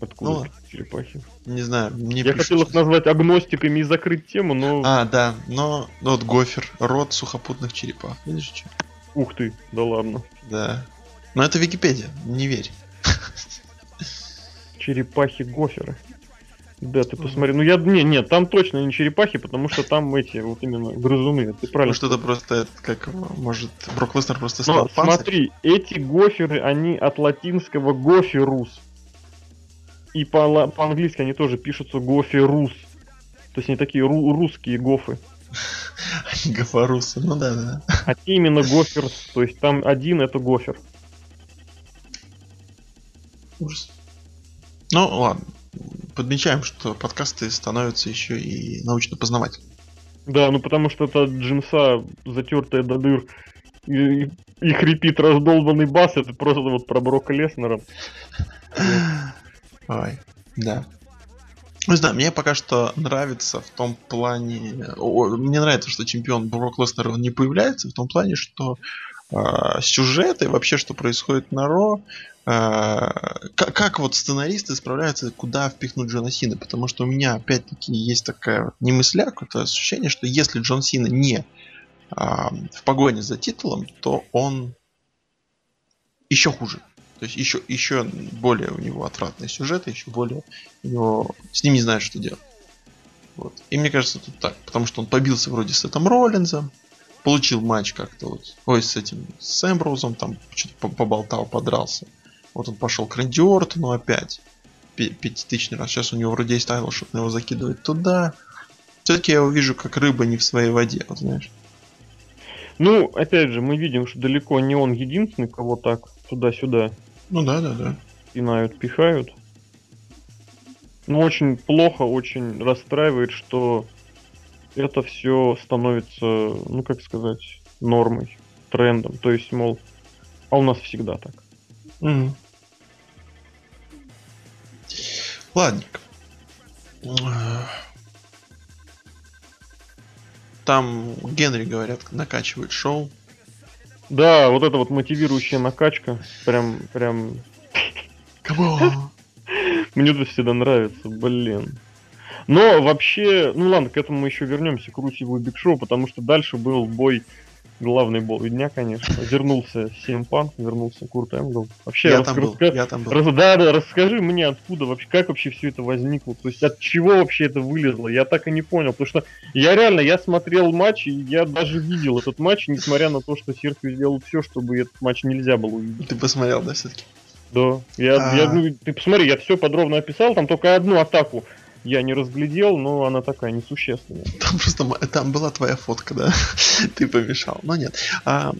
Откуда Ну черепахи? Не знаю, мне Я хотел их назвать агностиками и закрыть тему, но... А, да, но ну, вот гофер, род сухопутных черепах. Видишь, что? Ух ты, да ладно. Да. Но это Википедия, не верь. Черепахи-гоферы. Да, ты посмотри. Ну я не, нет, там точно не черепахи, потому что там эти вот именно грызуны. Ты правильно. Может это просто как может Брок Леснер просто Но стал панцирь? смотри, эти гоферы, они от латинского гоферус. И по- по-английски они тоже пишутся гоферус. То есть они такие ру- русские гофы. Они Гафарусы. Ну да, да. А те именно гоферс. То есть там один это гофер. Ужас. Ну ладно. Подмечаем, что подкасты становятся еще и научно-познавательными. Да, ну потому что это джинса, затертая до дыр, и, и- и хрипит раздолбанный бас, это просто вот про Брока Леснера. <laughs> Ой, да. Не знаю, мне пока что нравится в том плане... о, мне нравится, что чемпион Брок Леснер не появляется, в том плане, что э, сюжет и вообще, что происходит на Ро, э, как, как вот сценаристы справляются, куда впихнуть Джона Сина, потому что у меня опять-таки есть такая вот какое-то ощущение, что если Джон Сина не а, в погоне за титулом, то он еще хуже. То есть еще, еще более у него отвратный сюжет, еще более у него... С ним не знают, что делать. Вот. И мне кажется, тут так. Потому что он побился вроде с этим Роллинзом, получил матч как-то вот... Ой, с этим, с Эмброузом там что-то по- поболтал, подрался. Вот он пошел к Рэнди Ортону опять. Пятитысячный раз. Сейчас у него вроде есть title, чтобы его закидывать туда. Все-таки я его вижу как рыба не в своей воде, вот знаешь. Ну, опять же, мы видим, что далеко не он единственный, кого так туда-сюда Ну да, да, да. пинают, пихают. Ну, очень плохо, очень расстраивает, что это все становится, ну, как сказать, нормой, трендом. То есть, мол, а у нас всегда так. Мгм. Ладненько. Там Генри, говорят, накачивает шоу. Да, вот эта вот мотивирующая накачка, прям, прям, мне это всегда нравится, блин. Но вообще, ну ладно, к этому мы еще вернемся, к Русеву и Биг Шоу, потому что дальше был бой, главный бой дня, конечно. Вернулся Punk, вернулся Курт Энгл. Вообще, Я рас- там был, раска- я там был. Раз- да, да, расскажи мне, откуда вообще, как вообще все это возникло, то есть от чего вообще это вылезло, я так и не понял, потому что я реально, я смотрел матч, и я даже видел этот матч, несмотря на то, что Серхио сделал все, чтобы этот матч нельзя было увидеть. Ты посмотрел, да, все-таки? Да, я, А. я, ну, ты посмотри, я все подробно описал, там только одну атаку я не разглядел, но она такая несущественная. Там просто там была твоя фотка, да? <laughs> ты помешал. Но нет. А,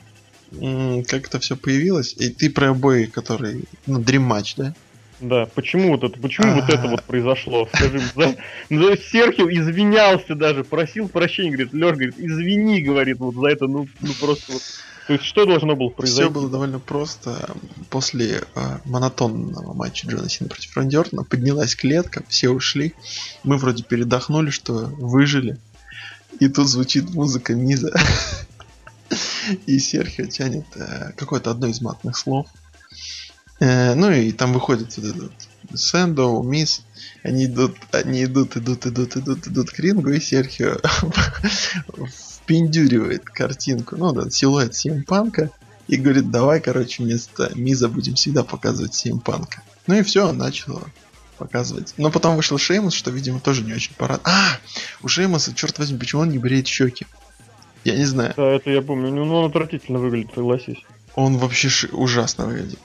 как это все появилось? И ты про бой, который. Ну, Dream Match, да? Да, почему вот это, почему вот это А. вот произошло? Скажи, за, за Серхио извинялся даже, просил прощения, говорит, Лёш, говорит, извини, говорит, вот за это, ну, ну просто вот. То есть что должно было произойти? Все было довольно просто. После э, монотонного матча Джона Сина против Рэнди Ортона поднялась клетка, все ушли. Мы вроде передохнули, что выжили. И тут звучит музыка Миза. <laughs> И Серхио тянет э, какое-то одно из матных слов. Э, ну и там выходит вот этот Сэндоу, Мисс. Они идут, они идут, идут, идут, идут, идут к рингу, и Серхио <laughs> впендюривает картинку, ну да, силуэт Симпанка, и говорит, давай, короче, вместо Миза будем всегда показывать Симпанка. Ну и все, начало показывать. Но потом вышел Шеймус, что, видимо, тоже не очень парад. А, у Шеймуса, черт возьми, почему он не бреет щеки? Я не знаю. Да, это я помню, ну он отвратительно выглядит, согласись. Он вообще ши- ужасно выглядит.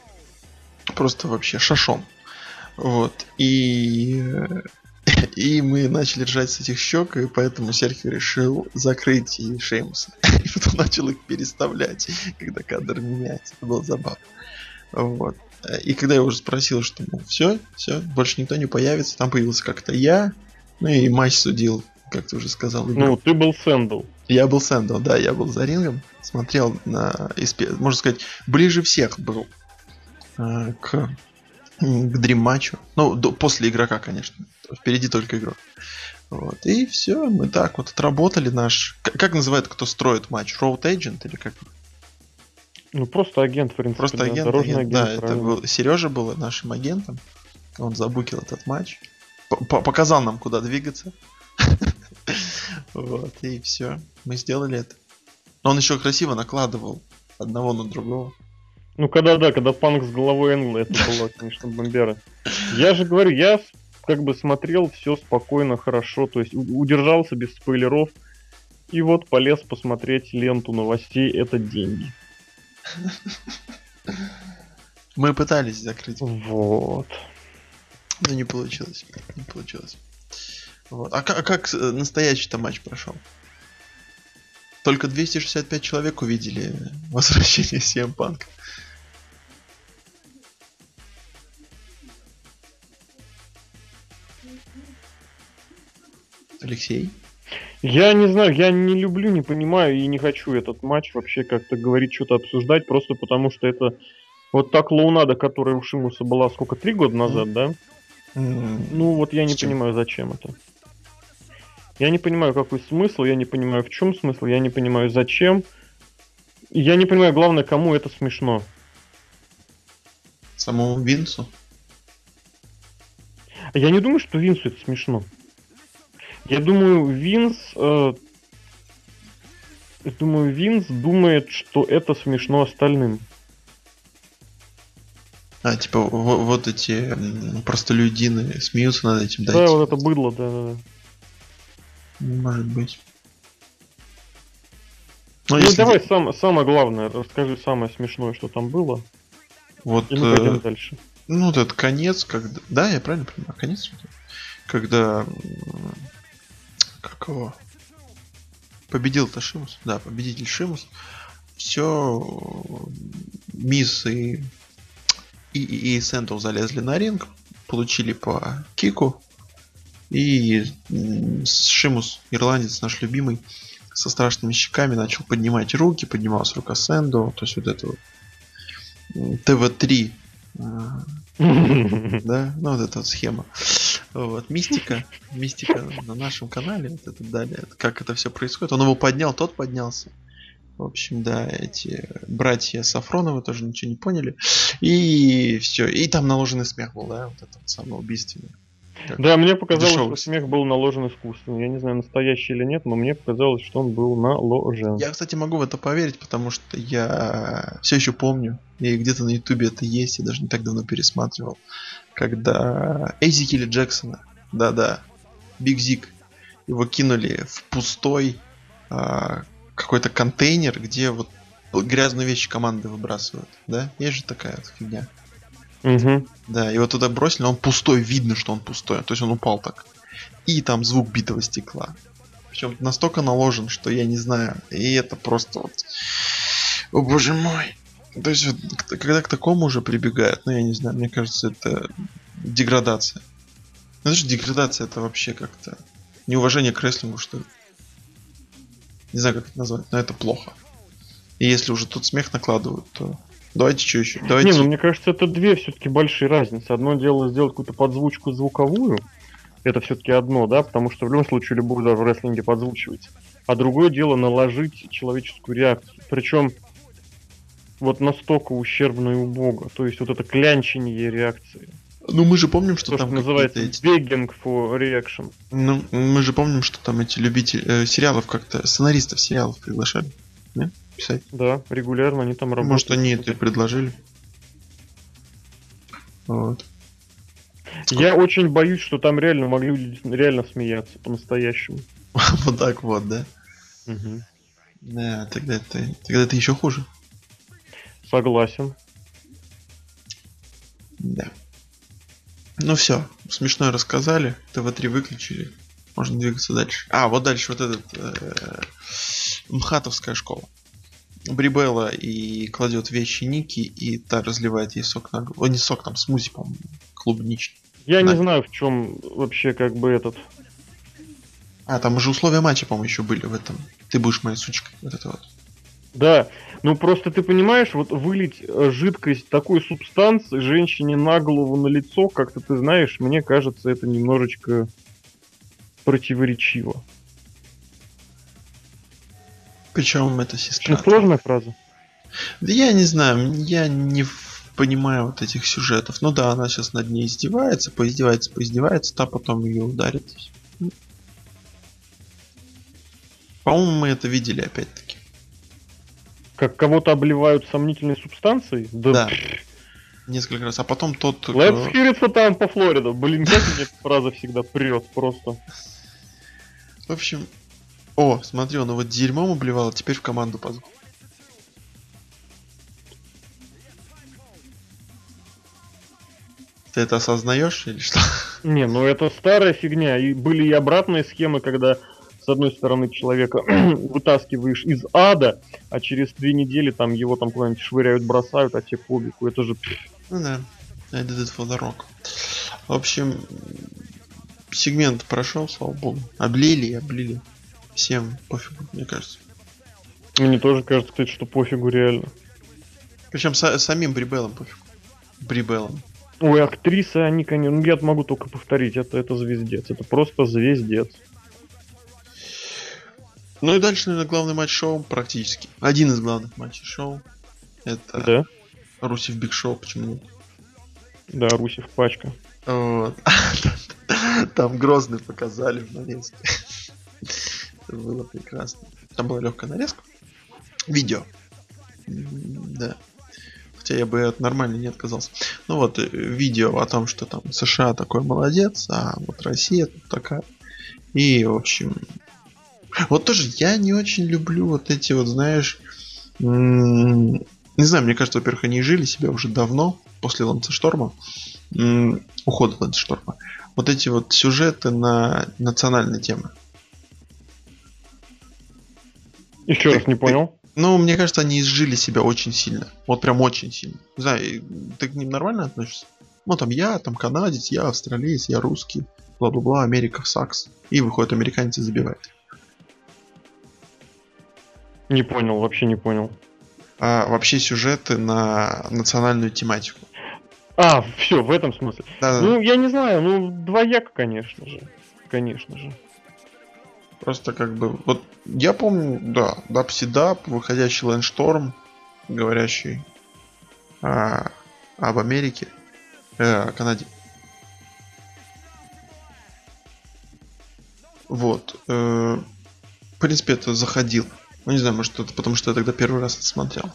Просто вообще шашом. Вот. И... И мы начали ржать с этих щек, и поэтому Серхио решил закрыть и Шеймуса. <laughs> И потом начал их переставлять, когда кадр меняется. Это было забавно. Вот. И когда я уже спросил, что все, все, больше никто не появится, там появился как-то я, ну и матч судил, как ты уже сказал, игру. Ну, ты был Сэндл. Я был Сэндл, да, я был за рингом, смотрел на, можно сказать, ближе всех был э, к, к Dream матчу. Ну, до- после игрока, конечно. Впереди только игрок. Вот. И все, мы так вот отработали наш... К- как называют, кто строит матч? Road Agent или как? Ну, просто агент, в принципе. Просто агент, дорожный агент. Да, это был... Сережа был нашим агентом. Он забукил этот матч. П- Показал нам, куда двигаться. <laughs> Вот, и все. Мы сделали это. Но он еще красиво накладывал одного на другого. Ну, когда, да, когда панк с головой Энгла, это <laughs> было, конечно, бомбера. Я же говорю, я как бы смотрел все спокойно, хорошо, то есть удержался без спойлеров. И вот полез посмотреть ленту новостей, это деньги. Мы пытались закрыть. Вот. Но не получилось. Не получилось. Вот. А как, а как э, настоящий-то матч прошел? Только 265 человек увидели возвращение <laughs> CM Punk. Алексей? Я не знаю, я не люблю, не понимаю и не хочу этот матч вообще как-то говорить, что-то обсуждать, просто потому что это вот та клоунада, которая у Шимуса была сколько, три года назад, mm. да? Mm. Ну вот я не понимаю, зачем это. Я не понимаю, какой смысл, я не понимаю, в чем смысл, я не понимаю, зачем. И я не понимаю, главное, кому это смешно. Самому Винсу? Я не думаю, что Винсу это смешно. Я думаю, Винс... Э, я думаю, Винс думает, что это смешно остальным. А, типа, вот эти простолюдины смеются над этим, да? Да, вот это быдло, да, да, да. Может быть. Но ну, давай ты... сам, самое главное, расскажи самое смешное, что там было. Вот. И мы пойдем э... дальше. Ну, вот этот конец, когда. Да, я правильно понимаю, конец. Когда. Как его? Победил-то Шимус. Да, победитель Шимус. Все. Мисс и. И, и, и Сентов залезли на ринг. Получили по кику. И Шимус, ирландец наш любимый, со страшными щеками начал поднимать руки, поднимался рука Сэндо, то есть вот это вот ТВ-3, а, <laughs> да, ну вот эта вот схема. Вот, мистика, <laughs> мистика на нашем канале, вот это далее, как это все происходит. Он его поднял, тот поднялся. В общем, да, эти братья Сафроновы тоже ничего не поняли. И все. И там наложенный смех был, да, вот это вот самое убийственное. Да, мне показалось, дешевый. что смех был наложен искусственно. Я не знаю, настоящий или нет, но мне показалось, что он был наложен. Я, кстати, могу в это поверить, потому что я все еще помню, и где-то на ютубе это есть, я даже не так давно пересматривал, когда Эзикеля Джексона, да-да, Биг Зик, его кинули в пустой а, какой-то контейнер, где вот грязные вещи команды выбрасывают, да? Есть же такая вот фигня. Угу. Да, его туда бросили, он пустой, видно, что он пустой. То есть он упал так. И там звук битого стекла. Причем настолько наложен, что я не знаю. И это просто вот... О боже мой. То есть, когда к такому уже прибегают, ну я не знаю, мне кажется, это деградация. Ну же деградация, это вообще как-то неуважение к рестлингу, что ли. Не знаю, как это назвать, но это плохо. И если уже тут смех накладывают, то Давайте что еще? Давайте... Не, ну мне кажется, это две все-таки большие разницы. Одно дело сделать какую-то подзвучку звуковую, это все-таки одно, да, потому что в любом случае любой удар в рестлинге подзвучивается. А другое дело наложить человеческую реакцию. Причем вот настолько ущербную у бога. То есть вот это клянчение реакции. Ну мы же помним, что То, там что называется эти... begging for reaction. Ну мы же помним, что там эти любители э, сериалов как-то сценаристов сериалов приглашали. Нет? Писать? Да, регулярно они там работают. Может, они это предложили. Вот. Сколько? Я очень боюсь, что там реально могли реально смеяться по-настоящему. <laughs> Вот так вот, да? Угу. Да, тогда это, тогда это еще хуже. Согласен. Да. Ну все, смешно рассказали, ТВ-3 выключили, можно двигаться дальше. А, вот дальше вот этот э, Мхатовская школа. Брибелла и кладет вещи Ники, и та разливает ей сок на голову. О, не сок, там смузи, по-моему, клубничный. Я да. не знаю, в чем вообще как бы этот... А, там уже условия матча, по-моему, еще были в этом. Ты будешь моей сучкой. Вот это вот. Да, ну просто ты понимаешь, вот вылить э, жидкость такой субстанции женщине на голову, на лицо, как-то ты знаешь, мне кажется, это немножечко противоречиво. Причем это сестра. Очень сложная фраза. Да я не знаю, я не понимаю вот этих сюжетов. Ну да, она сейчас над ней издевается, поиздевается, поиздевается, та потом ее ударит. По-моему, мы это видели опять-таки. Как кого-то обливают сомнительной субстанцией? Да. да. Несколько раз. А потом тот... Let's hear it там по Флорида. Блин, как мне фраза всегда прет просто. В общем... О, смотри, он его дерьмом убливал, а теперь в команду позвал. Ты это осознаешь или что? Не, ну это старая фигня. И были и обратные схемы, когда с одной стороны человека <clears throat> вытаскиваешь из ада, а через две недели там его там куда-нибудь швыряют, бросают, а те побегу. Это же... Ну да, I did it for the rock. В общем, сегмент прошел, слава богу. Облили и облили. Всем пофигу, мне кажется. Мне тоже кажется, кстати, что пофигу реально. Причем са- самим Брибеллом пофигу. Брибеллом. Ой, актрисы, они, конечно, ну, я могу только повторить, это, это звездец, это просто звездец. Ну и дальше, наверное, главный матч шоу практически. Один из главных матчей шоу. Это Да, Русев Биг Шоу, почему нет? да, Русев пачка. Вот. <laughs> Там Грозный показали в нарезке. Это было прекрасно. Там была легкая нарезка. Видео. Да. Хотя я бы от нормально не отказался. Ну вот, э, видео о том, что там США такой молодец, а вот Россия тут такая. И, в общем... Вот тоже я не очень люблю вот эти вот, знаешь... Не знаю, мне кажется, во-первых, они жили себя уже давно, после Ланцешторма, ухода Ланцешторма. Вот эти вот сюжеты на национальные темы. Еще Ты- раз не понял. Ну, мне кажется, они изжили себя очень сильно. Вот прям очень сильно. Не знаю, ты к ним нормально относишься? Ну, там я, там канадец, я австралиец, я русский, бла-бла-бла, Америка в сакс. И выходит американец и забивает. Не понял, вообще не понял. А вообще сюжеты на национальную тематику. А, все, в этом смысле. Да, Ну, я не знаю, ну, двояко, конечно же. Конечно же. Просто как бы... Вот я помню, да, Дапсидап, выходящий Лэншторм, говорящий а, об Америке, э, Канаде. Вот. э, в принципе, это заходил. Ну, не знаю, может, это потому, что я тогда первый раз это смотрел.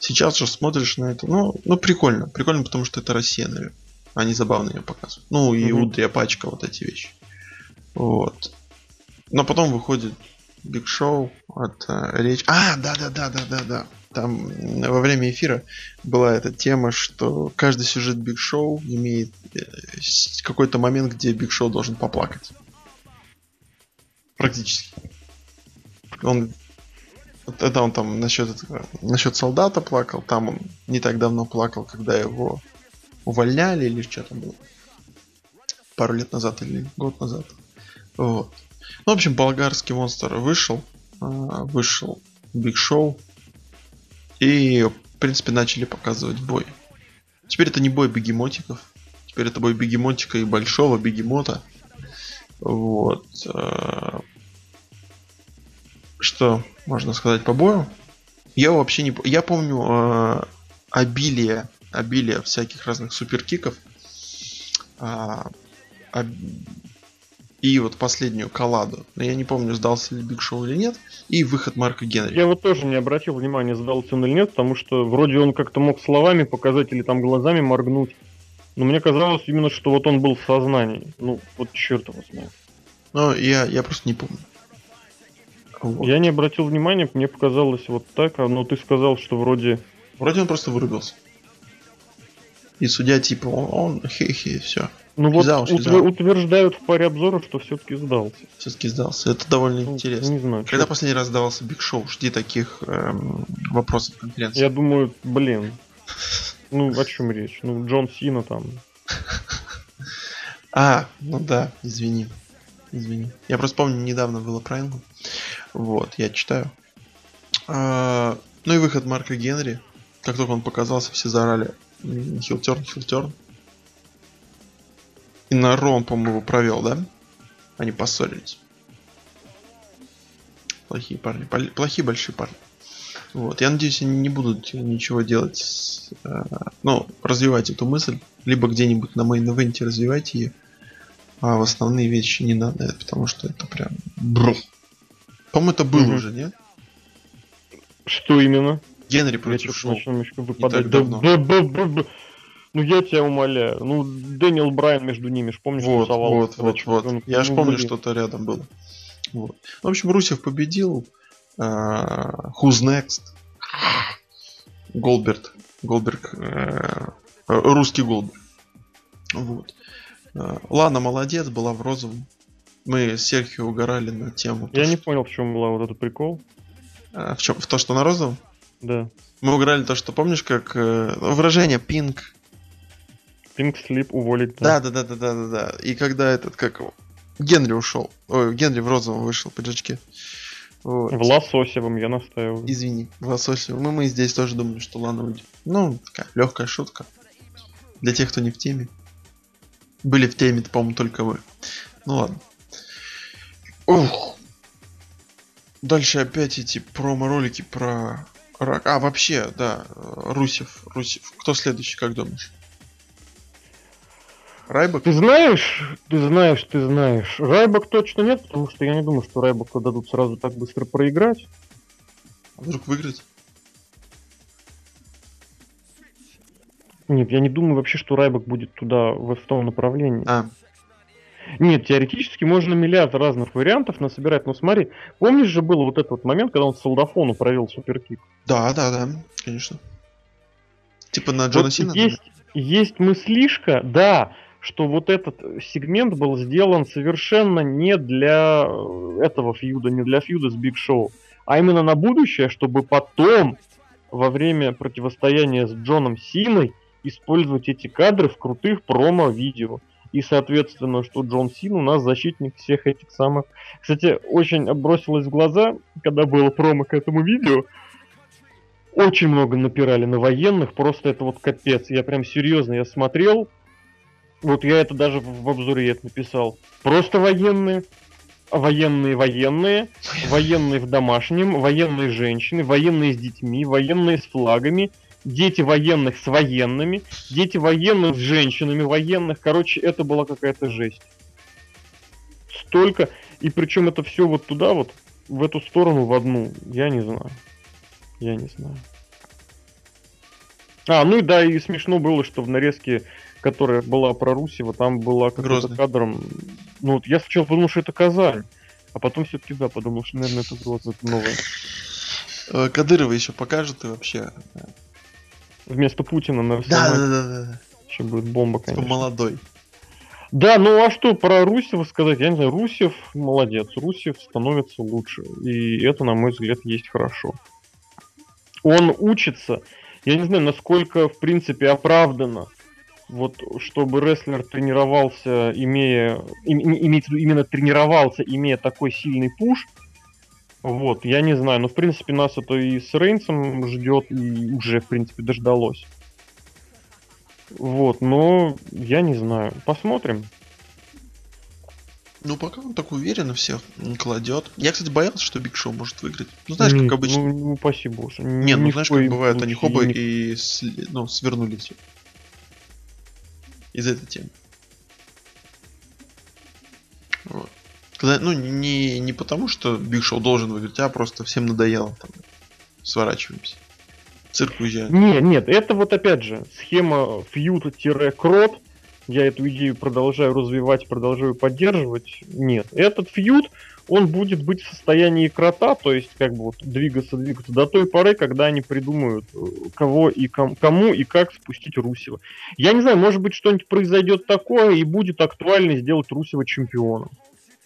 Сейчас же смотришь на это, ну, ну прикольно. Прикольно, потому что это Россия, наверное. Они забавно ее показывают. Ну, и Мгм. Утрия пачка, вот эти вещи. Вот. Но потом выходит Биг Шоу от э, речь. А, да, да, да, да, да, да. Там во время эфира была эта тема, что каждый сюжет Биг Шоу имеет э, какой-то момент, где Биг Шоу должен поплакать. Практически. Он это он там насчет насчет солдата плакал, там он не так давно плакал, когда его увольняли или что там было. Пару лет назад или год назад. Вот. Ну, в общем, болгарский монстр вышел, а, вышел Биг Шоу, и, в принципе, начали показывать бой. Теперь это не бой бегемотиков, теперь это бой бегемотика и большого бегемота. Вот. а, Что можно сказать по бою? Я вообще не... Я помню а, обилие, обилие всяких разных суперкиков. И вот последнюю колладу. Но я не помню, сдался ли Биг Шоу или нет. И выход Марка Генри. Я вот тоже не обратил внимания, сдался он или нет, потому что вроде он как-то мог словами показать или там глазами моргнуть. Но мне казалось именно, что вот он был в сознании. Ну, вот черт его знает. Но я, я просто не помню. Вот. Я не обратил внимания, мне показалось вот так, а но ты сказал, что вроде... Вроде он просто вырубился. И судья типа, он, он хе-хе, все. Ну вот Шизал, утвер- шизал. утверждают в паре обзоров, что все-таки сдался. Все-таки сдался. Это довольно Ну, интересно. Не знаю. Когда чё. последний раз сдавался Биг Шоу? Жди таких эм, вопросов конференции. Я думаю, блин. <laughs> Ну, о чем речь? Ну, Джон Сина там. <laughs> А, ну да, извини. Извини. Я просто помню, недавно было Прайнгу. Вот, я читаю. А, ну и выход Марка Генри. Как только он показался, все заорали хилтерн, хилтерн. И на Ро он, по-моему, провел, да? Они поссорились. Плохие парни. Плохие большие парни. Вот. Я надеюсь, они не будут ничего делать. с, э, ну, развивать эту мысль. Либо где-нибудь на main event'е развивайте ее. А в основные вещи не надо, потому что это прям... бру. По-моему, это было Мгм. уже, нет? Что именно? Генри против Шоу. выпадать. Да, да, да, да, да. Ну я тебя умоляю. Ну, Дэниел Брайан между ними, ж помнишь, Вот, тусовался, вот, вот, вот. Я Ну, помню, что-то рядом было. Вот. В общем, Русев победил. А, Who's next? Голберт. Голберг. э, Русский Голберг. Вот. А, Лана молодец, была в розовом. Мы с Серхио угорали на тему. то, Я не что- понял, в чем была вот этот прикол. а, в чем? В то, что на розовом? Да. Мы угорали то, что помнишь, как э, выражение пинг. Пинк слип уволить. Да, да, да, да, да, да, да. И когда этот, как его, Генри ушел. Ой, Генри в розовом вышел, пиджачке. Вот. В лососевом я настаиваю. Извини, в лососе. Мы, мы здесь тоже думали, что Лана уйдет. Ну, такая легкая шутка. Для тех, кто не в теме. Были в теме, по-моему, только вы. Ну ладно. Ух. Дальше опять эти промо-ролики про рак. А, вообще, да, э, Русев, Русев. Кто следующий, как думаешь? Райбок? Ты знаешь, ты знаешь, ты знаешь. Райбок точно нет, потому что я не думаю, что Райбоку дадут сразу так быстро проиграть. А Вдруг выиграть? Нет, я не думаю вообще, что Райбок будет туда, в, том направлении. А, Нет, теоретически можно миллиард разных вариантов насобирать. Но смотри, помнишь же был вот этот вот момент, когда он солдафону провел суперкик? да, да, да, конечно. Типа на Джона Вот Сина? есть, есть мыслишка, да, что вот этот сегмент был сделан совершенно не для э, этого фьюда, не для фьюда с Биг Шоу, а именно на будущее, чтобы потом, во время противостояния с Джоном Синой, использовать эти кадры в крутых промо-видео. И, соответственно, что Джон Син у нас защитник всех этих самых... Кстати, очень бросилось в глаза, когда было промо к этому видео, очень много напирали на военных, просто это вот капец. Я прям серьезно, я смотрел, вот я это даже в в обзоре это написал. Просто военные, военные военные, военные в домашнем, военные женщины, военные с детьми, военные с флагами, дети военных с военными, дети военных с женщинами военных. Короче, это была какая-то жесть. Столько, и причем это все вот туда вот, в эту сторону, в одну, я не знаю. Я не знаю. А, ну и да, и смешно было, что в нарезке, которая была про Русева, там была какой-то кадром. Ну, вот я сначала подумал, что это Казань. А потом все-таки да, подумал, что, наверное, это Грозный, это новое. Э, Кадырова еще покажут и вообще. Вместо Путина на Да, да, да, да, да. Еще будет бомба, Типа конечно. молодой. Да, ну а что про Русева сказать? Я не знаю, Русев молодец. Русев становится лучше. И это, на мой взгляд, есть хорошо. Он учится. Я не знаю, насколько, в принципе, оправдано. Вот, чтобы рестлер тренировался, имея... им- им- имеется в виду, именно тренировался, имея такой сильный пуш. Вот, я не знаю. Но, в принципе, нас это и с Рейнсом ждет, и уже, в принципе, дождалось. Вот, но я не знаю. Посмотрим. Ну, пока он так уверенно всех кладет. Я, кстати, боялся, что Биг Шоу может выиграть. Ну, знаешь, как обычно. Ну, ну, упаси боже. Не, ну знаешь, как бывает, они хоба ни- и ну, свернули все. Из этой темы. Вот. Когда, ну, не, не потому, что Биг Шоу должен выиграть, а просто всем надоело там. Сворачиваемся. Цирк уезжает. Нет, нет, это вот опять же схема feud-крот. Я эту идею продолжаю развивать, продолжаю поддерживать. Нет, этот feud, он будет быть в состоянии крота, то есть как бы вот двигаться, двигаться до той поры, когда они придумают, э, кого и ком- кому и как спустить Русева. Я не знаю, может быть что-нибудь произойдет такое и будет актуально сделать Русева чемпионом.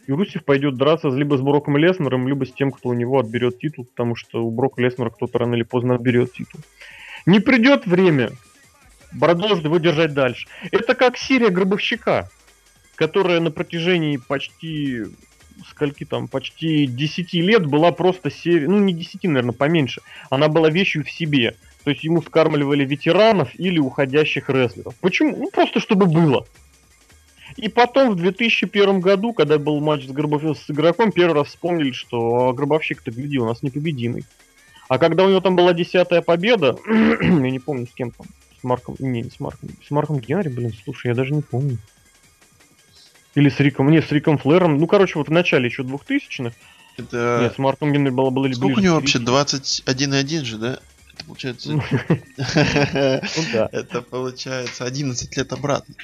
И Русев пойдет драться либо с Броком Леснером, либо с тем, кто у него отберет титул, потому что у Брока Леснера кто-то рано или поздно отберет титул. Не придет время, продолжит его держать дальше. Это как серия Гробовщика, которая на протяжении почти скольки там, почти 10 лет была просто серия, ну не 10, наверное, поменьше. Она была вещью в себе. То есть ему скармливали ветеранов или уходящих рестлеров. Почему? Ну просто чтобы было. И потом в 2001 году, когда был матч с, Гробов... с игроком, первый раз вспомнили, что Гробовщик-то, гляди, у нас непобедимый. А когда у него там была десятая победа, <clears throat> я не помню с кем там, с Марком, не, не с Марком, с Марком Генри, блин, слушай, я даже не помню. Или с Риком, не, с Риком Флэром, ну, короче, вот в начале еще 2000-х, Это... нет, с Марком Генри было, было Сколько у него вообще? 30. 21,1 же, да? Это получается... <laughs> Ну. <laughs> Это получается 11 лет обратно.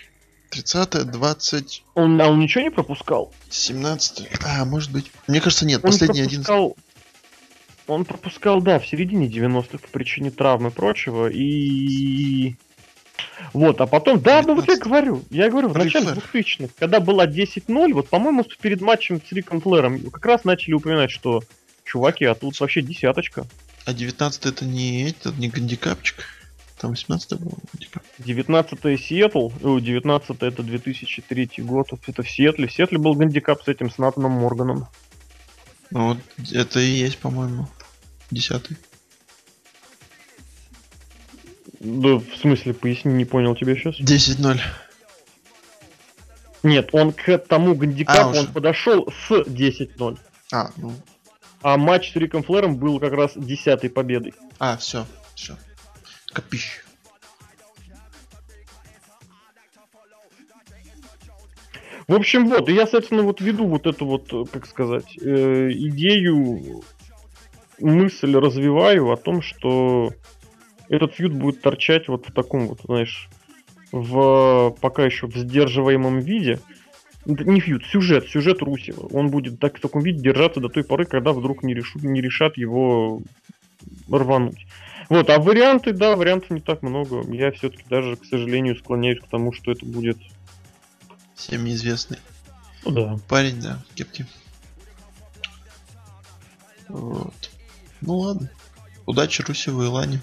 30 20 Он, а он ничего не пропускал? 17 А, может быть. Мне кажется, нет. Он Последний 11 пропускал, он пропускал, да, в середине 90-х по причине травмы и прочего. И... Вот, а потом, да, ну вот я 19. говорю, я говорю, в начале Флэр. 2000-х, когда было 10-0, вот, по-моему, перед матчем с Риком Флэром как раз начали упоминать, что, чуваки, а тут вообще десяточка. А 19 это не это не гандикапчик. Там 18 был гандикап. 19-е Сиэтл, о, 19 это 2003 год, это в Сиэтле. В Сиэтле был гандикап с этим, с Натаном Морганом. Ну вот это и есть, по-моему, 10 Да, в смысле, поясни, не понял тебя сейчас. 10-0. Нет, он к тому А, гандикапу, уже. он подошел с 10-0. А, ну. А матч с Риком Флэром был как раз десятой победой. А, все, все. Копищ. В общем, вот, и я, соответственно, вот веду вот эту вот, э, как сказать, э, идею, мысль развиваю о том, что этот фьюд будет торчать вот в таком вот, знаешь, в пока еще в сдерживаемом виде. Не фьюд, сюжет, сюжет Русева. Он будет так, в таком виде держаться до той поры, когда вдруг не, решу, не решат его рвануть. Вот, а варианты, да, вариантов не так много. Я все-таки даже, к сожалению, склоняюсь к тому, что это будет. Всем неизвестный Ну да. парень, да, в кепке. Вот. Ну ладно. Удачи Русеву и Лане.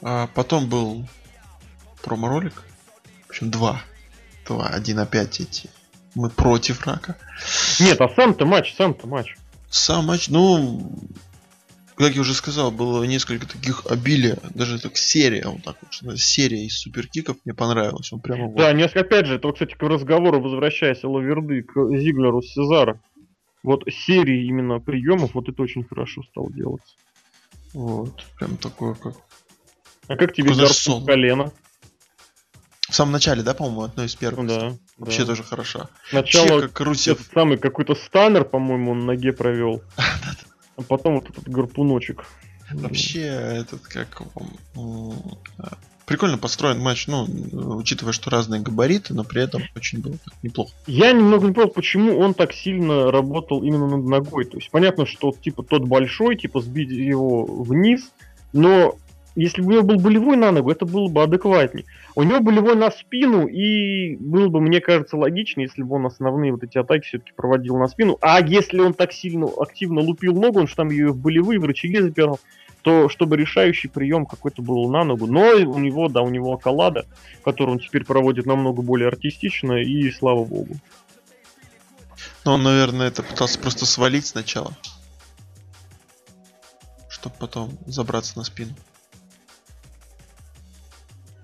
А потом был промо-ролик. В общем, два. Два. Один опять эти. Мы против рака. Нет, а сам-то матч, сам-то матч. Сам матч, ну, как я уже сказал, было несколько таких обилия, даже так серия, вот так вот, серия из суперкиков мне понравилась. Он прямо вот- Да, несколько, опять же, это, кстати, к разговору, возвращаясь Лаверды к Зиглеру с Сезаро. Вот серии именно приемов, вот это очень хорошо стал делать. вот, прям такое, как А как тебе гарпун колено? в самом начале, да, по-моему, одно из первых. Да. Вообще да. тоже хорошо. Сначала Вообще, как Русев. этот самый какой-то станер, по-моему, он ноге провел. <laughs> А потом вот этот гарпуночек. Вообще, этот как а, прикольно построен матч, ну, учитывая, что разные габариты, но при этом очень было так неплохо. Я немного не понял, почему он так сильно работал именно над ногой. То есть понятно, что типа тот большой, типа сбить его вниз, но если бы у него был болевой на ногу, это было бы адекватнее. У него болевой на спину, и было бы, мне кажется, логично, если бы он основные вот эти атаки все-таки проводил на спину. А если он так сильно активно лупил ногу, он же там ее в болевые, в рычаги запирал, то чтобы решающий прием какой-то был на ногу. Но у него, да, у него околада, который он теперь проводит намного более артистично, и слава богу. Но он, наверное, это пытался просто свалить сначала. Чтобы потом забраться на спину.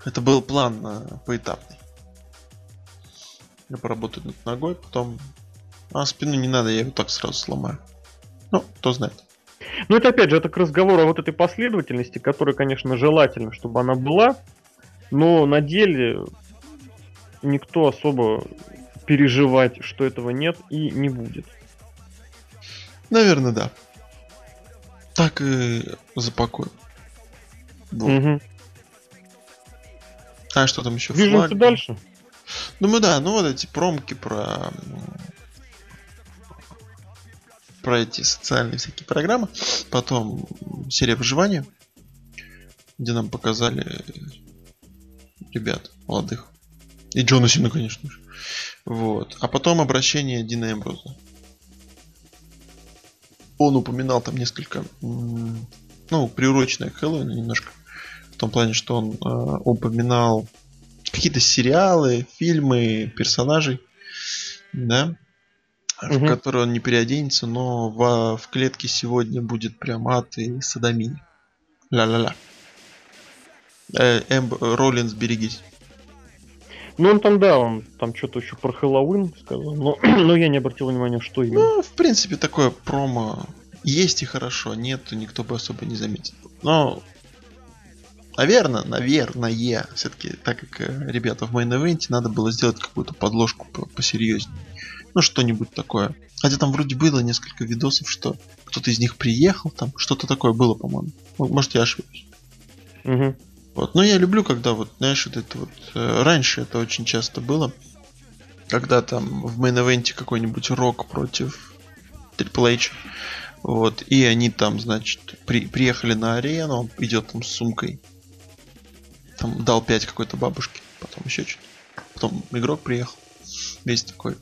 Это был план э, поэтапный. Я поработаю над ногой, потом... А спину не надо, я его так сразу сломаю. Ну, кто знает. Ну, это опять же, это к разговору о вот этой последовательности, которая, конечно, желательно, чтобы она была, но на деле никто особо переживать, что этого нет и не будет. Наверное, да. Так и запакуем. Вот. Мгм. А что там еще? Движемся дальше. Думаю, да, ну вот эти промки про про эти социальные всякие программы. Потом серия выживания, где нам показали ребят молодых. И Джона Сина, конечно же. Вот. А потом обращение Дина Эмброза. Он упоминал там несколько, ну, приуроченное к Хэллоуину немножко. В том плане, что он э, упоминал какие-то сериалы, фильмы, персонажей, да, в Мгм. которые он не переоденется, но в, в клетке сегодня будет прям ад и садомия. Ля-ля-ля. Э, Эмб, Роллинс, берегись. Ну, он там, да, он там что-то еще про Хэллоуин сказал, но, <clears throat> но я не обратил внимания, что именно. Ну, в принципе, такое промо есть и хорошо, нет, то никто бы особо не заметил. Но, наверное, наверное, все-таки, так как э, ребята в мейн ивенте, надо было сделать какую-то подложку по- посерьезнее. Ну, что-нибудь такое. Хотя там вроде было несколько видосов, что кто-то из них приехал, там что-то такое было, по-моему. Может, я ошибаюсь. Угу. Вот. Но я люблю, когда вот, знаешь, вот это вот... Э, раньше это очень часто было. Когда там в мейн-эвенте какой-нибудь рок против Triple H. Вот. И они там, значит, при, приехали на арену, он идет там с сумкой. Там дал 5 какой-то бабушке, потом еще что-то. Потом игрок приехал. Весь такой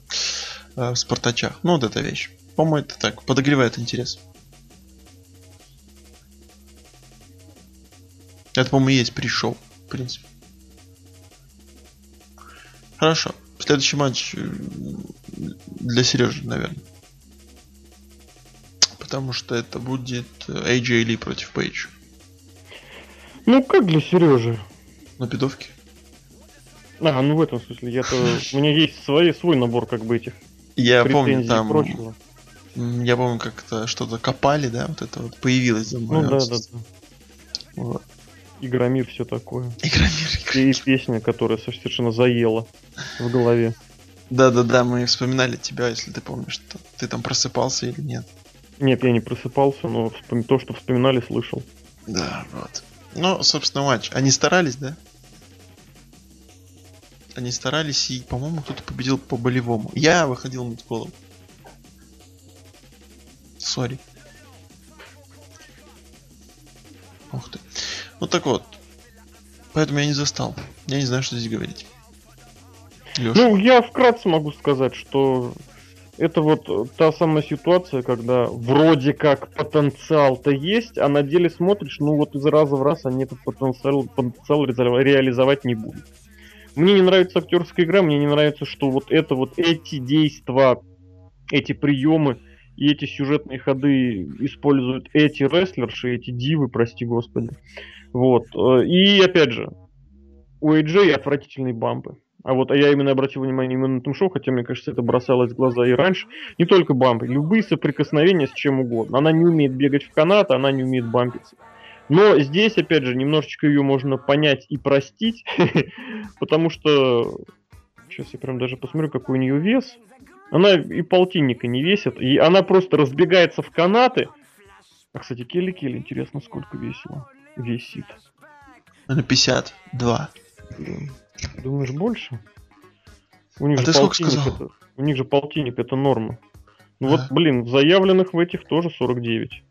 э, в спартачах. Ну, вот эта вещь. По-моему, это так, подогревает интерес. Это, по-моему, есть пришел, в принципе. Хорошо. Следующий матч э, для Сережи, наверное. Потому что это будет AJ Ли против Пейдж. Ну, как для Сережи? На пидовке. А, ну в этом смысле, я-то... У меня есть свой, свой набор как бы этих Я помню, там... Я помню, как-то что-то копали, да, вот это вот появилось Ну да, да, да. Вот. Игромир, все такое. Игромир, Игромир. И песня, которая совершенно заела в голове. Да-да-да, мы вспоминали тебя, если ты помнишь, что ты там просыпался или нет. Нет, я не просыпался, но то, что вспоминали, слышал. Да, вот. Ну, собственно, матч. Они старались, да? Они старались, и, по-моему, кто-то победил по болевому. Я выходил мыть голову. Сори. Ух ты. Ну так вот. Поэтому я не застал. Я не знаю, что здесь говорить. Леша. Ну, я вкратце могу сказать, что это вот та самая ситуация, когда вроде как потенциал-то есть, а на деле смотришь, ну вот из раза в раз они этот потенциал, потенциал реализовать не будут. Мне не нравится актерская игра, мне не нравится, что вот это вот эти действия, эти приемы и эти сюжетные ходы используют эти рестлерши, эти дивы, прости господи. Вот. Э, и опять же, у AJ отвратительные бампы. А вот а я именно обратил внимание именно на этом шоу, хотя мне кажется, это бросалось в глаза и раньше. Не только бампы, любые соприкосновения с чем угодно. Она не умеет бегать в канат, она не умеет бампиться. Но здесь, опять же, немножечко ее можно понять и простить, <laughs> потому что... Сейчас я прям даже посмотрю, какой у нее вес. Она и полтинника не весит, и она просто разбегается в канаты. А, кстати, Келли Келли, интересно, сколько весила? Весит. Она 52. Думаешь, больше? У них а же ты сколько сказал? Это, у них же полтинник, это норма. Ну а? вот, блин, заявленных в этих тоже 49.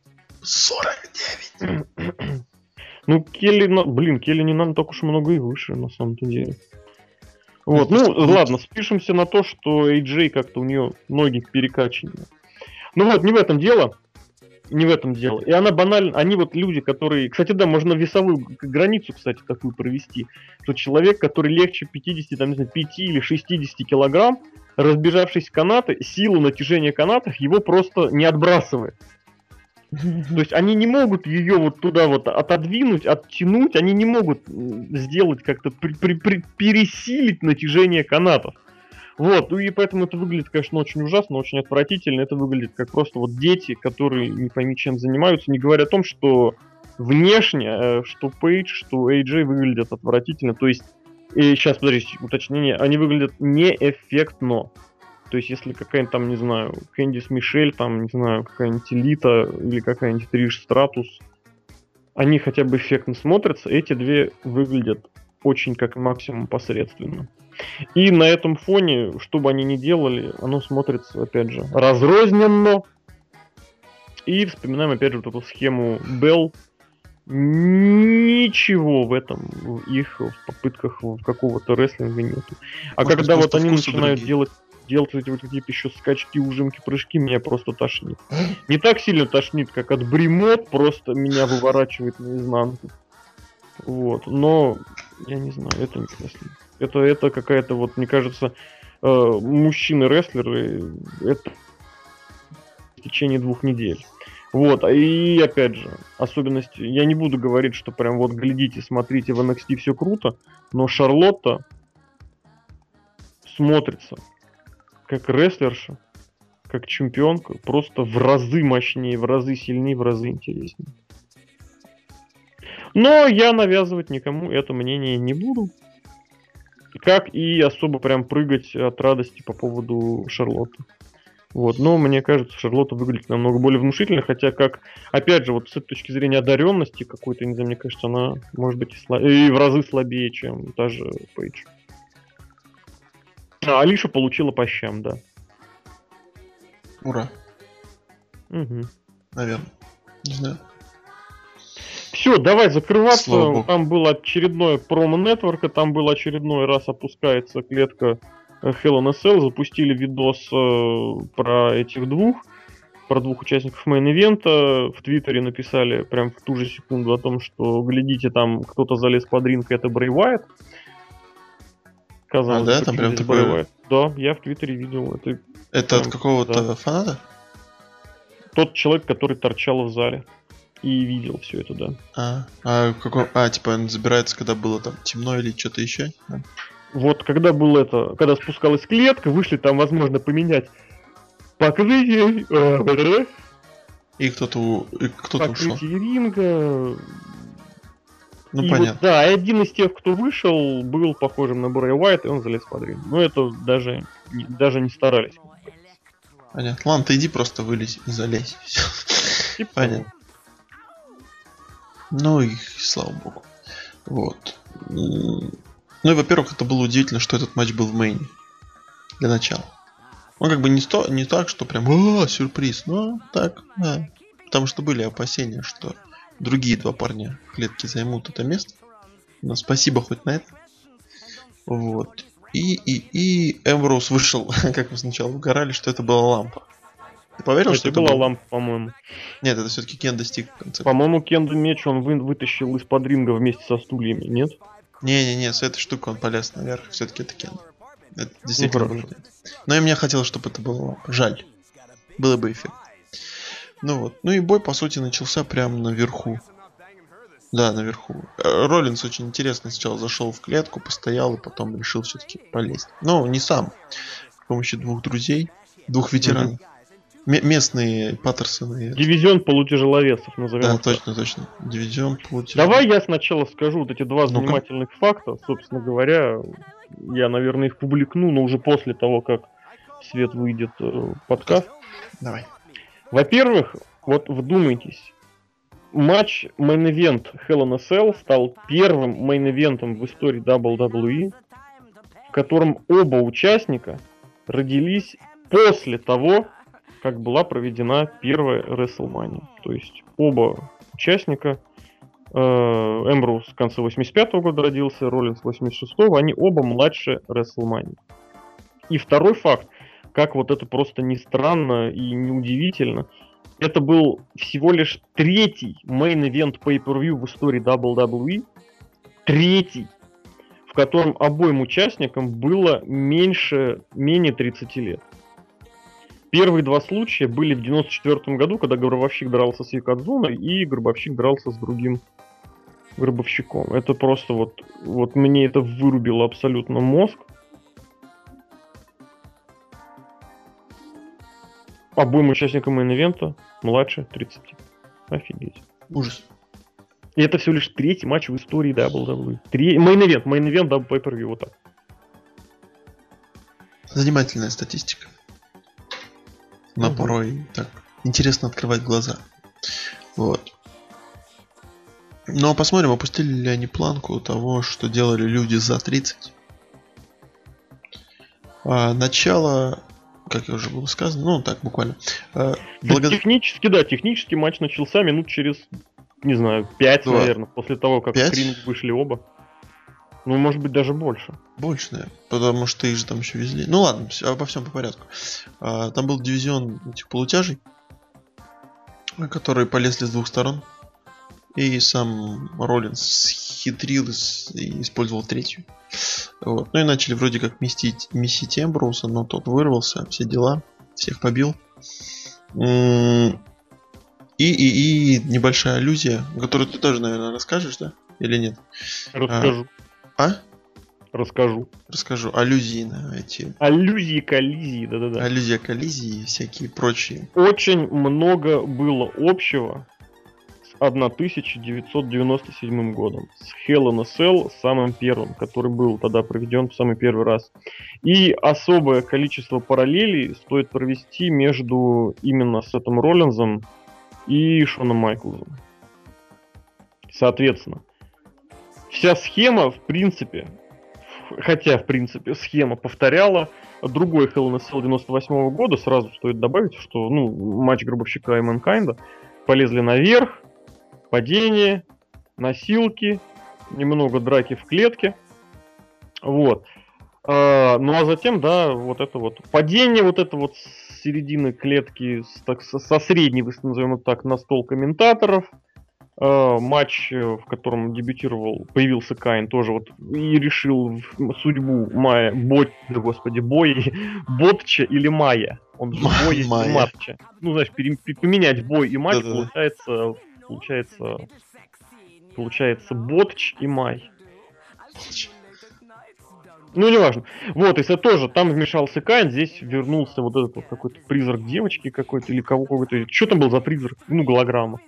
49? ну, Келли, блин, Келли не нам так уж много и выше, на самом-то деле. Вот, ну, ладно, спишемся на то, что AJ как-то у нее ноги перекачанные. Ну вот, не в этом дело не в этом дело. И она банально, они вот люди, которые, кстати, да, можно весовую границу, кстати, такую провести, что человек, который легче 50, там, не знаю, 5 или 60 килограмм, разбежавшись в канаты, силу натяжения канатов его просто не отбрасывает. То есть они не могут ее вот туда вот отодвинуть, оттянуть, они не могут сделать как-то при, при, при, пересилить натяжение канатов. Вот, ну и поэтому это выглядит, конечно, очень ужасно, очень отвратительно. Это выглядит как просто вот дети, которые не пойми чем занимаются, не говоря о том, что внешне, э, что Пейдж, что AJ выглядят отвратительно. То есть, и сейчас, подождите, уточнение, они выглядят неэффектно. То есть, если какая-нибудь там, не знаю, Кэндис Мишель, там, не знаю, какая-нибудь Элита или какая-нибудь Триш Стратус, они хотя бы эффектно смотрятся, эти две выглядят очень как максимум посредственно. И на этом фоне, что бы они ни делали, оно смотрится, опять же, разрозненно. И вспоминаем, опять же, вот эту схему Bell. Ничего в этом, в их в попытках какого-то рестлинга нету. А Может, когда вот они начинают другие. делать делать эти вот какие-то еще скачки, ужимки, прыжки, меня просто тошнит. Не так сильно тошнит, как от бремот, просто меня выворачивает наизнанку. Вот, но я не знаю, это рестлинг. Это, это какая-то вот, мне кажется, э, мужчины-рестлеры, это в течение двух недель. Вот, и опять же, особенность, я не буду говорить, что прям вот глядите, смотрите, в NXT все круто, но Шарлотта смотрится как рестлерша, как чемпионка, просто в разы мощнее, в разы сильнее, в разы интереснее. Но я навязывать никому это мнение не буду. Как и особо прям прыгать от радости по поводу Шарлотты. Вот, но мне кажется, Шарлотта выглядит намного более внушительно, хотя как, опять же, вот с этой точки зрения одаренности какой-то, не знаю, мне кажется, она может быть и, слаб... и в разы слабее, чем та же Пейдж. А Алиша получила по щам, да. Ура. Угу. Наверное. Не знаю. Все, давай закрываться. Там был очередное промо Network'а, там был очередной раз опускается клетка Hell in a Cell, запустили видос э, про этих двух, про двух участников main event'а. В Твиттере написали прям в ту же секунду о том, что глядите, там кто-то залез под ринг, это Брэй Уайатт. Казалось, а, да, там прям такое... Да, я в Твиттере видел. Это, это прям, от какого-то да. фаната? Тот человек, который торчал в зале и видел все это, да. А, а, какой, а типа он забирается, когда было там темно или что-то еще? Вот когда было это, когда спускалась клетка, вышли там, возможно, поменять покрытие. Э, и кто-то кто-то ушел. ринга. Ну, и понятно. Вот, да, один из тех, кто вышел, был похожим на Брэй Уайт, и он залез под ринг. Но это даже, даже не старались. Понятно. Ладно, ты иди просто вылезь и залезь. <laughs> Типа понятно. Ну и слава богу. Вот. Ну и, во-первых, это было удивительно, что этот матч был в мейне. Для начала. Он как бы не, сто, не так, что прям о, сюрприз, но так, да. Потому что были опасения, что другие два парня в клетке займут это место. Но спасибо хоть на это. Вот. И, и, и Эмброуз вышел, <laughs> как мы сначала угорали, что это была лампа. Ты поверил, это что это была был... лампа, по-моему. Нет, это все-таки Кен достиг в конце. По-моему, Кен меч он вы... вытащил из-под ринга вместе со стульями, нет? Не-не-не, с этой штукой он полез наверх, все-таки это Кен. Это действительно ну, было. Но и мне хотелось, чтобы это было Жаль. Было бы эффект. Ну вот. Ну и бой, по сути, начался прямо наверху. Да, наверху. Э, Роллинс очень интересно сначала зашел в клетку, постоял и потом решил все-таки полезть. Ну, не сам. С помощью двух друзей, двух ветеранов. Mm-hmm местные Паттерсоны. Дивизион полутяжеловесов назовем. Да, точно, точно. Дивизион полутяжеловесов. Давай я сначала скажу вот эти два занимательных ну факта. Собственно говоря, я, наверное, их публикну, но уже после того, как свет выйдет э, подкаст. Давай. Во-первых, вот вдумайтесь. Матч Main Event Hell in a Cell стал первым мейн-ивентом в истории WWE, в котором оба участника родились после того, как была проведена первая WrestleMania. То есть оба участника, Эмбрус в конце 85 -го года родился, Роллинс 86-го, они оба младше WrestleMania. И второй факт, как вот это просто не странно и не удивительно, это был всего лишь третий мейн-эвент pay-per-view в истории WWE, третий, в котором обоим участникам было меньше, менее 30 лет. Первые два случая были в 94 году, когда Гробовщик дрался с Якадзуной и Гробовщик дрался с другим Гробовщиком. Это просто вот, вот мне это вырубило абсолютно мозг. Обоим участникам main event'а младше 30. Офигеть. Ужас. И это всего лишь третий матч в истории WWE. Три... Main event, main event, дабл pay вот так. Занимательная статистика но угу. порой так интересно открывать глаза. Вот. Но посмотрим, опустили ли они планку того, что делали люди за 30. А, начало, как я уже было сказано, ну так буквально. А, благо... Технически, да, технически матч начался минут через, не знаю, 5, Два. наверное, после того, как 5? в ринг вышли оба. Ну, может быть, даже больше. Больше, наверное. Потому что их же там еще везли. Ну ладно, все, обо всем по порядку. А, там был дивизион этих полутяжей, которые полезли с двух сторон. И сам Роллинс хитрил и использовал третью. Вот. Ну и начали вроде как местить, месить Эмброуса, но тот вырвался, все дела, всех побил. И, и, и небольшая аллюзия, которую ты тоже, наверное, расскажешь, да? Или нет? Расскажу. А? Расскажу. Расскажу. Аллюзии на эти. Аллюзии, коллизии, да-да-да. Аллюзия, коллизии и всякие прочие. Очень много было общего 1997 годом. С Hell in a Cell, самым первым, который был тогда проведен в самый первый раз. И особое количество параллелей стоит провести между именно Сетом Роллинзом и Шоном Майклзом. Соответственно, вся схема, в принципе, хотя, в принципе, схема повторяла другой Hell in a Cell 98 года, сразу стоит добавить, что, ну, матч Гробовщика и Манкайнда полезли наверх, падение, носилки, немного драки в клетке. Вот. А, ну а затем, да, вот это вот падение, вот это вот с середины клетки, с, так, со, со средней, назовем это так, на стол комментаторов. А, матч, в котором дебютировал, появился Кайн, тоже вот и решил судьбу Майя, Бот, да господи, Бой, <laughs> Ботча или Майя. Он же <laughs> Бой и Матча. Ну, знаешь, пере, поменять бой и матч, Да-да-да. получается получается, получается Ботч и Май. Ну, неважно. Вот, если тоже там вмешался Кайн, здесь вернулся вот этот вот какой-то призрак девочки какой-то, или кого какой-то. Что там был за призрак? Ну, голограмма.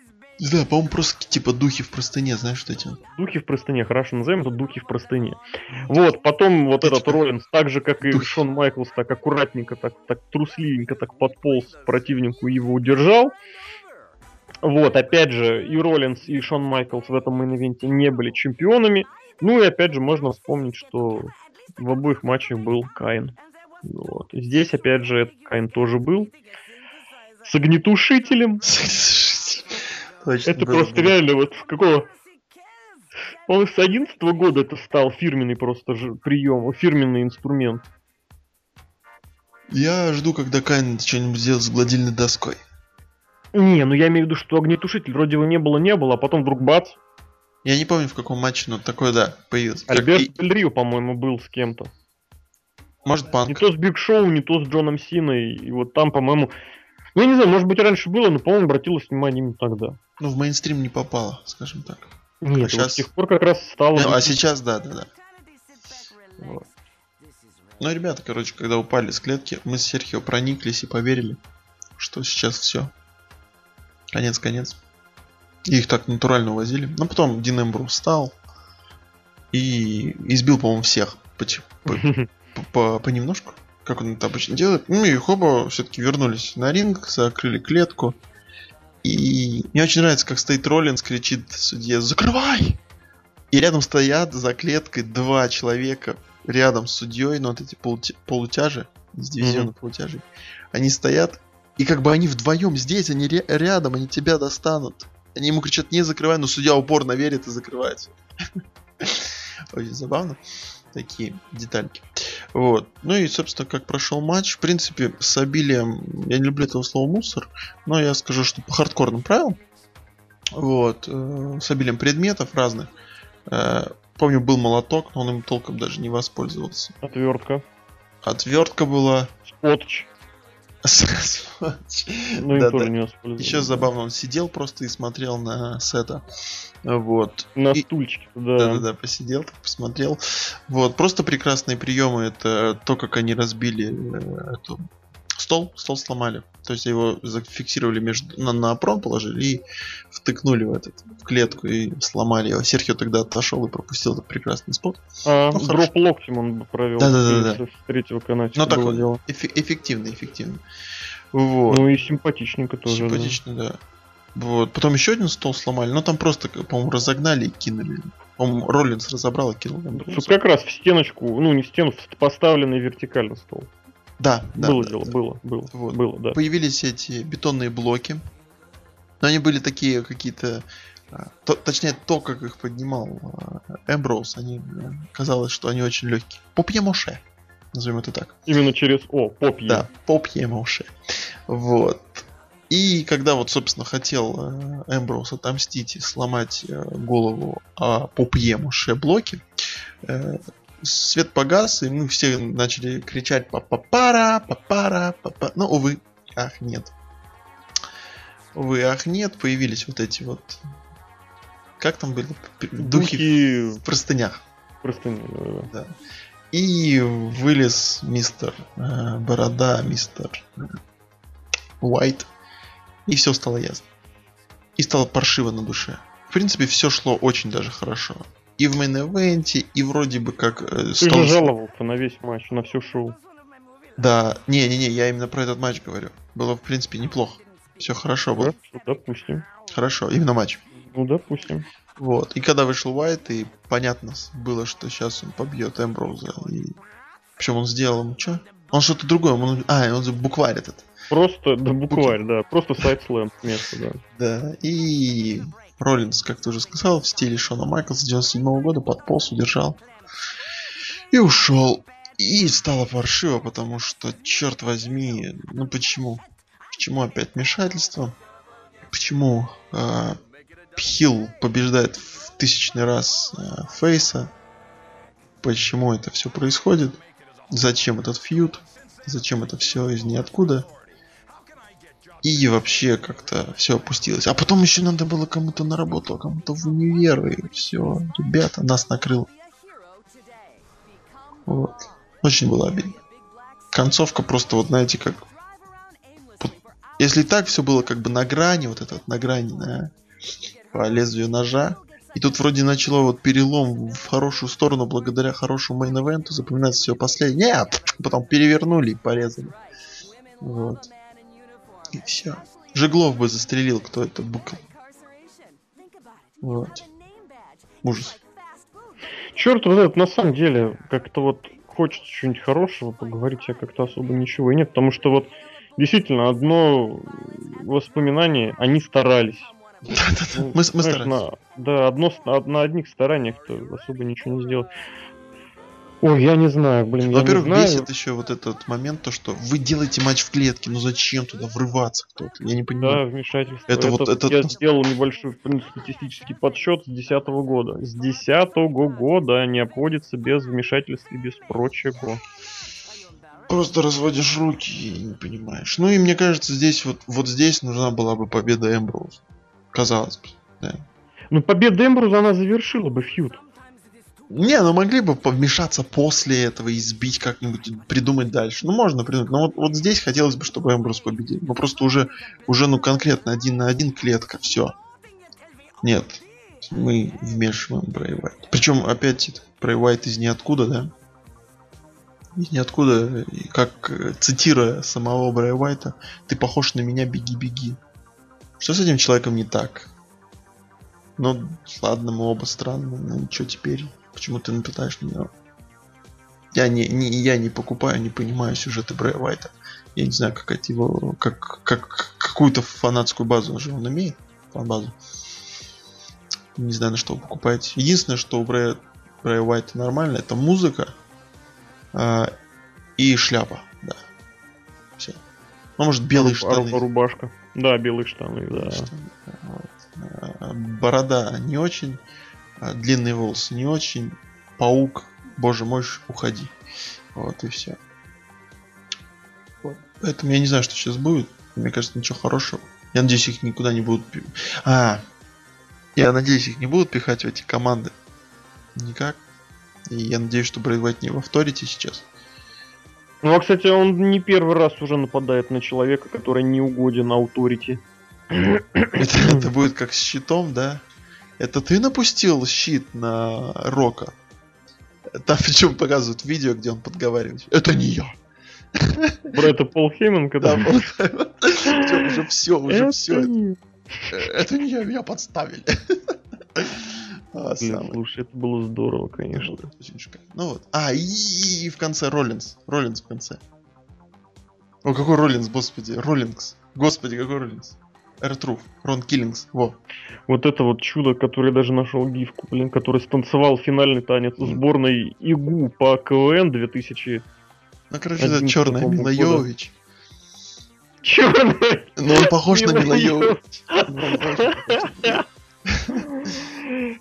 Не знаю, по-моему, просто типа духи в простыне, знаешь, что эти? Духи в простыне, хорошо, назовем это духи в простыне. Вот, потом вот этот типа Роллинс, так же, как и духи. Шон Майклс, так аккуратненько, так, так трусливенько так подполз противнику и его удержал. Вот, опять же, и Роллинс, и Шон Майклс в этом main event'е не были чемпионами. Ну и опять же, можно вспомнить, что в обоих матчах был Кайн. Вот. Здесь, опять же, Кайн тоже был. С огнетушителем. Это просто реально вот какого... Он с 11 года это стал фирменный просто прием, фирменный инструмент. Я жду, когда Кайн что-нибудь сделает с гладильной доской. Не, ну я имею в виду, что огнетушитель вроде его не было, не было, а потом вдруг бац. Я не помню в каком матче, но такое, да, появился. Альберт и... Рио, по-моему, был с кем-то. Может, Панк. Не то с Биг Шоу, не то с Джоном Синой. И вот там, по-моему... Ну, я не знаю, может быть, раньше было, но, по-моему, обратилось внимание именно тогда. Ну, в мейнстрим не попало, скажем так. Нет, а сейчас... вот с тех пор как раз стало... Ну, а сейчас, да, да, да. Вот. Ну, ребята, короче, когда упали с клетки, мы с Серхио прониклись и поверили, что сейчас все. Конец, конец. их так натурально увозили. Но потом Дин Эмбру встал и избил, по-моему, всех. По, по, <laughs> по, понемножку, как он это обычно делает. Ну и хоба все-таки вернулись на ринг, закрыли клетку. И мне очень нравится, как стоит Роллинс, кричит судье «Закрывай!» И рядом стоят за клеткой два человека рядом с судьей, ну вот эти полути- полутяжи, из дивизиона mm-hmm. полутяжей. Они стоят и как бы они вдвоем здесь, они рядом, они тебя достанут. Они ему кричат, не закрывай, но судья упорно верит и закрывает. <laughs> Очень забавно. Такие детальки. Вот. Ну и, собственно, как прошел матч. В принципе, с обилием, я не люблю этого слова мусор, но я скажу, что по хардкорным правилам, вот, э, с обилием предметов разных. Э, помню, был молоток, но он им толком даже не воспользовался. Отвертка. Отвертка была. Скотч. Ну, да, тоже да. не воспользовался. Еще забавно, он сидел просто и смотрел на сета. Вот. На и... стульчике, да. Да-да-да, посидел, посмотрел. Вот, просто прекрасные приемы. Это то, как они разбили э, эту стол, стол сломали. То есть его зафиксировали между, на, на прон положили и втыкнули в этот в клетку и сломали его. Серхио тогда отошел и пропустил этот прекрасный спот. А, ну, дроп локтем он провел. Да, да, да, да. С третьего каната. Ну так дело. Эф- эффективно, эффективно. Вот. Ну и симпатичненько тоже. Симпатично, да. да. Вот. Потом еще один стол сломали, но там просто, по-моему, разогнали и кинули. По-моему, Роллинс разобрал и кинул. Тут как раз в стеночку, ну не в стену, в поставленный вертикально стол. Да, да. Было да, дело, да. было, было, вот. было, да. Появились эти бетонные блоки. Но они были такие какие-то... А, то, точнее, то, как их поднимал Эмброуз, они э, казалось, что они очень легкие. Попье-моше, назовем это так. Именно через О, попье. Да, попье-моше. Вот. И когда вот, собственно, хотел Эмброуз отомстить и сломать голову о попье-моше блоке, э, свет погас, и мы все начали кричать папа-пара, папара, папа. Но, увы, ах, нет. Увы, ах, нет, появились вот эти вот... Как там были? Духи, Духи... в простынях. Простыни, да. да. И вылез мистер э, Борода, мистер Уайт. И все стало ясно. и стало паршиво на душе. В принципе, все шло очень даже хорошо. И в main event'е, и вроде бы как... Э, Ты же жаловался на весь матч, на все шоу. Да, не-не-не, я именно про этот матч говорю. Было, в принципе, неплохо. Все хорошо было. Хорошо, допустим. Хорошо, именно матч. Ну, допустим. Вот. И когда вышел Уайатт, и понятно было, что сейчас он побьет Эмброуза. И... Причем он сделал ему что? Он что-то другое. Он... А, он букварь этот. Просто, да, букварь, да. Просто side slam с места, да. Да. И Роллинс, как ты уже сказал, в стиле Шона Майклса 97 года подполз, удержал. И ушел. И стало паршиво, потому что, черт возьми, ну почему? Почему опять вмешательство? Почему э, Хилл побеждает в тысячный раз э, Фейса? Почему это все происходит? Зачем этот фьюд? Зачем это все из ниоткуда? И вообще как-то все опустилось. А потом еще надо было кому-то на работу, а кому-то в универ, и все. Ребята, нас накрыло. Вот. Очень было обидно. Концовка просто, вот знаете, как... Если так все было как бы на грани, вот этот, на грани, на, по лезвию ножа, и тут вроде начало вот перелом в хорошую сторону благодаря хорошему мейн-эвенту, запоминается все последнее. Нет! Потом перевернули и порезали. Вот. И все. Жеглов бы застрелил, кто это букл. Вот. Ужас. Черт вот этот, на самом деле, как-то вот хочется чего-нибудь хорошего поговорить, а как-то особо ничего и нет, потому что вот действительно одно воспоминание, они старались. Да-да-да. Ну, Мы, мы знаешь, старались. на- да, одно, на, на одних стараниях-то особо ничего не сделать. Ой, я не знаю, блин, Во-первых, знаю. бесит еще вот этот момент, то что вы делаете матч в клетке, ну зачем туда врываться кто-то? Я не Да, понимаю. вмешательство. Это вот- это- Я сделал небольшой статистический подсчет с 2010 года. С 2010 года не обходится без вмешательств и без прочего. Просто разводишь руки и не понимаешь. Ну и мне кажется, здесь вот, вот здесь нужна была бы победа Эмброуз. Казалось бы. Да. Ну, победа Эмбруза, она завершила бы фьюд. Не, ну могли бы повмешаться после этого и сбить как-нибудь, придумать дальше. Ну можно придумать. Но вот, вот здесь хотелось бы, чтобы Эмбрус победил. Ну просто уже, уже ну конкретно один на один клетка, все. Нет. Мы вмешиваем Брэй. Причем опять Брэй из ниоткуда, да? Из ниоткуда, как цитируя самого Брэй ты похож на меня, беги-беги. Что с этим человеком не так? Ну, ладно, мы оба странные, ну что теперь? Почему ты напитаешь меня? Я не, не, я не покупаю, не понимаю сюжеты Брэя Уайта. Я не знаю, как это его, как, как какую-то фанатскую базу же он имеет, фан-базу. Не знаю, на что вы покупаете. Единственное, что у Брэя, Брэя Уайта нормально, это музыка а, и шляпа, да. Все. Ну, может, белые Ру- штаны. ру- Рубашка. Да, белые штаны, да. Штаны, вот. А, Борода не очень, длинные волосы не очень, паук, боже мой, уходи. Вот и все. Поэтому я не знаю, что сейчас будет. Мне кажется, ничего хорошего. Я надеюсь, их никуда не будут... А, я надеюсь, их не будут пихать в эти команды. Никак. И я надеюсь, что Брэй Уайт не в авторите сейчас. Ну, а, кстати, он не первый раз уже нападает на человека, который не угоден ауторити. Это, это будет как с щитом, да? Это ты напустил щит на Рока? Там причем показывают видео, где он подговаривает. Это не я. Про это Пол Хейман, когда... <laughs> Уже все, уже все. Это не я, меня подставили. А, Блин, самое. слушай, это было здорово, конечно. Очень шикарно. Ну вот. А, и, в конце Роллинс. Роллинс в конце. О, какой Роллинс, господи. Роллингс. Господи, какой Роллинс. Эртруф. Рон Киллингс. Во. Вот это вот чудо, который даже нашел гифку, блин, который станцевал финальный танец сборной ИГУ по КВН 2000... Ну, короче, это 11 черная Мила. Йовович. Черный! Но он похож на Мила.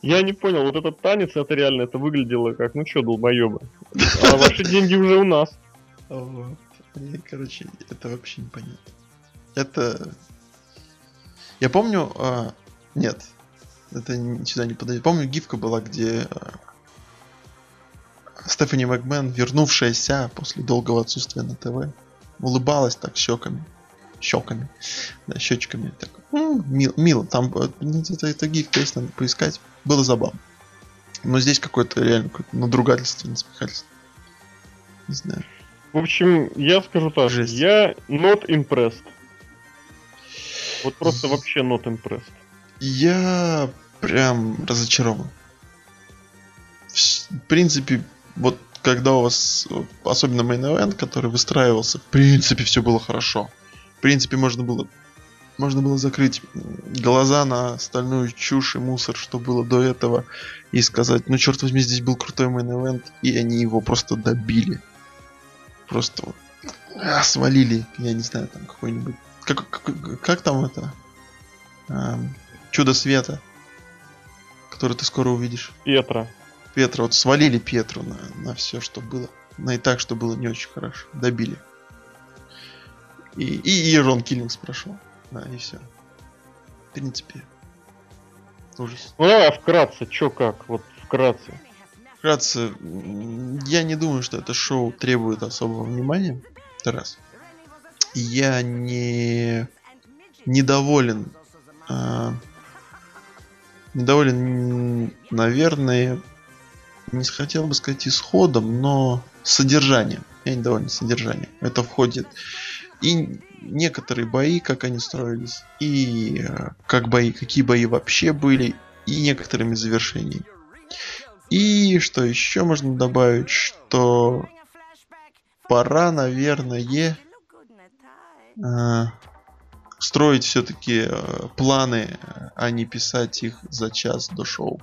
Я не понял, вот этот танец, это реально, это выглядело как, ну чё, долбоёбы. А ваши деньги уже у нас. Вот. И, короче, это вообще непонятно. Это... Я помню... а, Нет. Это сюда не подойдет. Помню, гифка была, где а, Стефани Макмен, вернувшаяся после долгого отсутствия на ТВ, улыбалась так щеками. щеками, да, щечками. Так, м, мил, мило. Там э, ну, это, это гиф, есть, надо поискать. Было забавно. Но здесь какое-то реально какое-то надругательство, насмехательство. Не знаю. В общем, я скажу так, Жесть. я not impressed. Вот просто вообще not impressed. Я прям разочарован. В принципе, вот когда у вас, особенно main event, который выстраивался, в принципе, все было хорошо. В принципе, можно было можно было закрыть глаза на остальную чушь и мусор, что было до этого, и сказать, ну черт возьми, здесь был крутой main event, и они его просто добили. Просто вот а, свалили, я не знаю, там какой-нибудь... Как, как, как там это? Ам, Чудо света, который ты скоро увидишь. Петра. Петра, вот свалили Петру на, на все, что было. На и так, что было не очень хорошо. Добили. И, и, и Рон Киллингс прошел. Да, и все. В принципе. Ужас. Ну давай вкратце, чё как, вот вкратце. Вкратце, я не думаю, что это шоу требует особого внимания. Это раз. Я не недоволен. а, недоволен, наверное, не хотел бы сказать исходом, но содержанием. Я недоволен содержанием. Это входит и некоторые бои, как они строились, и э, как бои, какие бои вообще были, и некоторыми завершениями. И что еще можно добавить, что пора, наверное, э, строить все-таки планы, а не писать их за час до шоу.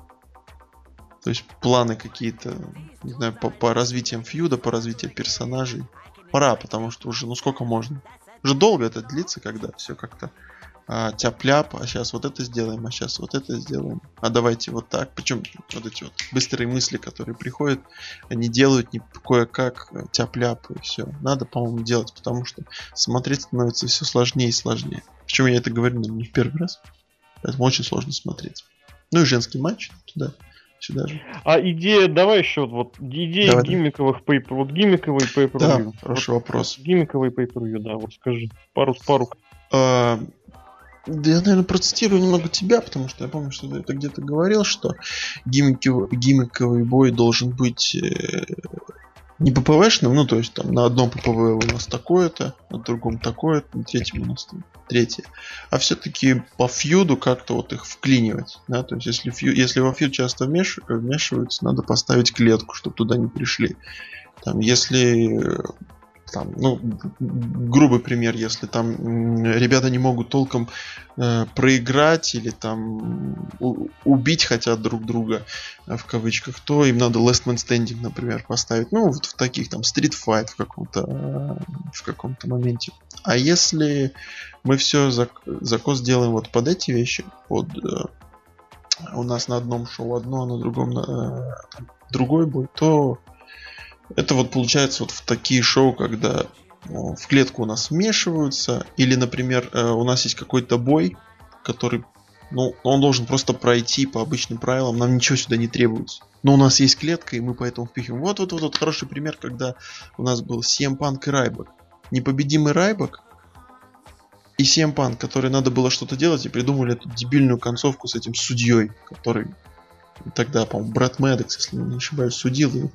То есть планы какие-то, не знаю, по, по развитиям фьюда, по развитию персонажей. Пора, потому что уже, ну сколько можно. Уже долго это длится, когда все как-то а, тяп-ляп, а сейчас вот это сделаем, а сейчас вот это сделаем, а давайте вот так. Причем вот эти вот быстрые мысли, которые приходят, они делают не кое-как э, тяп-ляп и все. Надо, по-моему, делать, потому что смотреть становится все сложнее и сложнее. Причем я это говорю наверное, не в первый раз, поэтому очень сложно смотреть. Ну и женский матч туда, сюда же. А идея, давай еще вот идея Давай, гиммиковых pay вот гиммиковый pay Да, хороший вопрос. Гиммиковый pay да, вот скажи. Пару пару. А, да я, наверное, процитирую немного тебя, потому что я помню, что ты это где-то говорил, что гиммиков- гиммиковый бой должен быть э, не ППВшным, ну, то есть там на одном ППВ у нас такое-то, на другом такое-то, на третьем у нас там третье. А все-таки по фьюду как-то вот их вклинивать, да, то есть если, фью, если во фьюд часто вмеш- вмешиваются, надо поставить клетку, чтобы туда не пришли. Там, если там, ну, грубый пример, если там ребята не могут толком э, проиграть или там убить хотят друг друга э, в кавычках, то им надо last man standing, например, поставить. Ну, вот в таких там street fight в каком-то э, в каком-то моменте. А если мы все закос делаем вот под эти вещи, под э, у нас на одном шоу одно, а на другом э, другой бой, то это вот получается вот в такие шоу, когда в клетку у нас вмешиваются, или, например, э, у нас есть какой-то бой, который, ну, он должен просто пройти по обычным правилам, нам ничего сюда не требуется. Но у нас есть клетка, и мы поэтому впихиваем. Вот, вот, вот, вот хороший пример, когда у нас был CM Punk и Райбок. Непобедимый Райбок и CM Punk, который надо было что-то делать, и придумали эту дебильную концовку с этим судьей, который тогда, по-моему, Брэд Мэддокс, если не ошибаюсь, судил. И,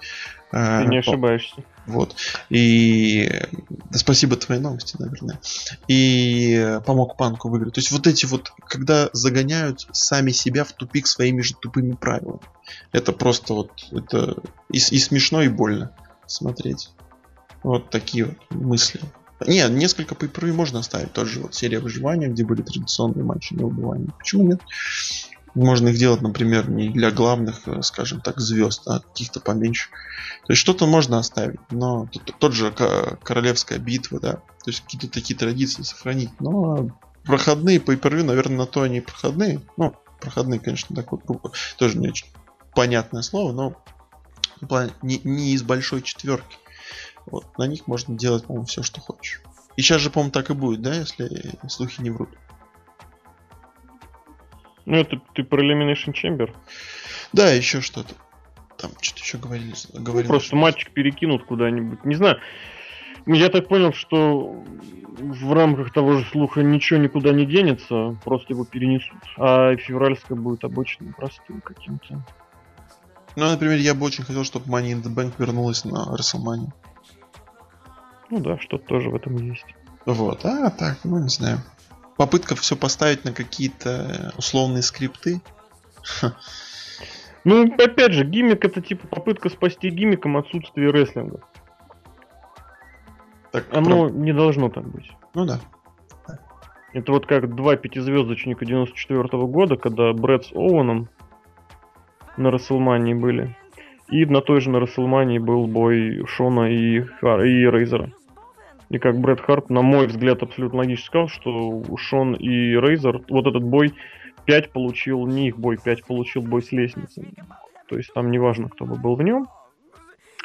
э, Ты не ошибаешься. вот. И да, спасибо твоей новости, наверное. И помог Панку выиграть. То есть вот эти вот, когда загоняют сами себя в тупик своими же тупыми правилами. Это просто вот, это и, и смешно, и больно смотреть. Вот такие вот мысли. Не, несколько pay можно оставить. Тот же вот серия выживания, где были традиционные матчи на убивание. Почему нет? Можно их делать, например, не для главных, э, скажем так, звезд, а каких-то поменьше. То есть что-то можно оставить, но т- т- тот же ко- королевская битва, да, то есть какие-то такие традиции сохранить. Но проходные по наверное, на то они проходные. Ну, проходные, конечно, так вот тоже не очень понятное слово, но не, не из большой четверки. Вот, на них можно делать, по-моему, все, что хочешь. И сейчас же, по-моему, так и будет, да, если слухи не врут. Ну, это ты про Elimination Chamber. Да, еще что-то. Там что-то еще говорили. Ну, говорили просто что- матчик перекинут куда-нибудь. Не знаю. Я так понял, что в рамках того же слуха ничего никуда не денется, просто его перенесут. А февральская будет обычным, простым каким-то. Ну, например, я бы очень хотел, чтобы Money in the Bank вернулась на WrestleMania. Ну да, что-то тоже в этом есть. Вот, а так, ну не знаю. Попытка все поставить на какие-то условные скрипты. Ну, опять же, гиммик это типа попытка спасти гиммиком отсутствие рестлинга. Так, Оно про... не должно так быть. Ну да. Это вот как два пятизвездочника 94 -го года, когда Брэд с Оуэном на Расселмании были. И на той же на Расселмании был бой Шона и, Хар... и Рейзера. И как Брэд Харт, на мой взгляд, абсолютно логично сказал, что Шон и Рейзер, вот этот бой 5 получил, не их бой, 5 получил бой с лестницей. То есть там не важно, кто бы был в нем.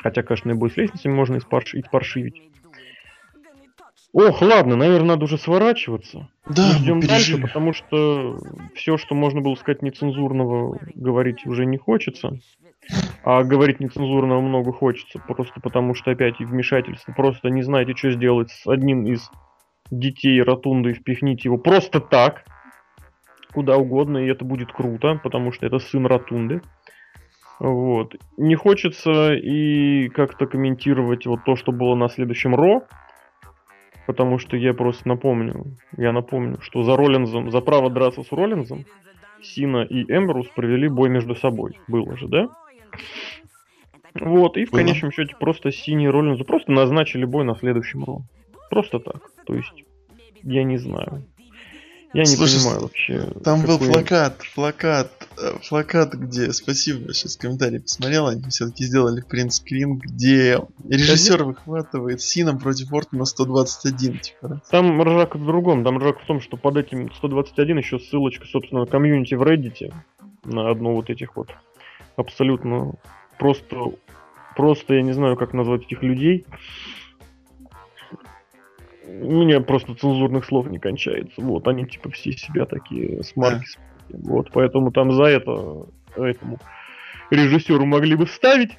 Хотя, конечно, и бой с лестницами можно испарш... испаршивить. Ох, ладно, наверное, надо уже сворачиваться. Да, мы ждем дальше, потому что все, что можно было сказать нецензурного, говорить уже не хочется. А говорить нецензурного много хочется, просто потому что опять вмешательство. Просто не знаете, что сделать с одним из детей ротунды впихните его просто так, куда угодно, и это будет круто, потому что это сын ротунды. Вот. Не хочется и как-то комментировать вот то, что было на следующем Ро, потому что я просто напомню, я напомню, что за Роллинзом, за право драться с Роллинзом, Сина и Эмбрус провели бой между собой. Было же, да? Вот, и в конечном счете просто Синий Роллинзу просто назначили бой на следующем Ро. Просто так. То есть, я не знаю. Я не Слушай, понимаю вообще. Там какой... был плакат, плакат, э, плакат, где, спасибо, сейчас комментарий посмотрел, они все-таки сделали принтскрин, где режиссер выхватывает Сином против Ортона 121. Типа. Там ржак в другом, там ржак в том, что под этим 121 еще ссылочка, собственно, на комьюнити в Reddit, на одну вот этих вот абсолютно просто, просто я не знаю, как назвать этих людей, у меня просто цензурных слов не кончается. Вот, они типа все себя такие смарки. Да. Вот, поэтому там за это этому режиссеру могли бы вставить.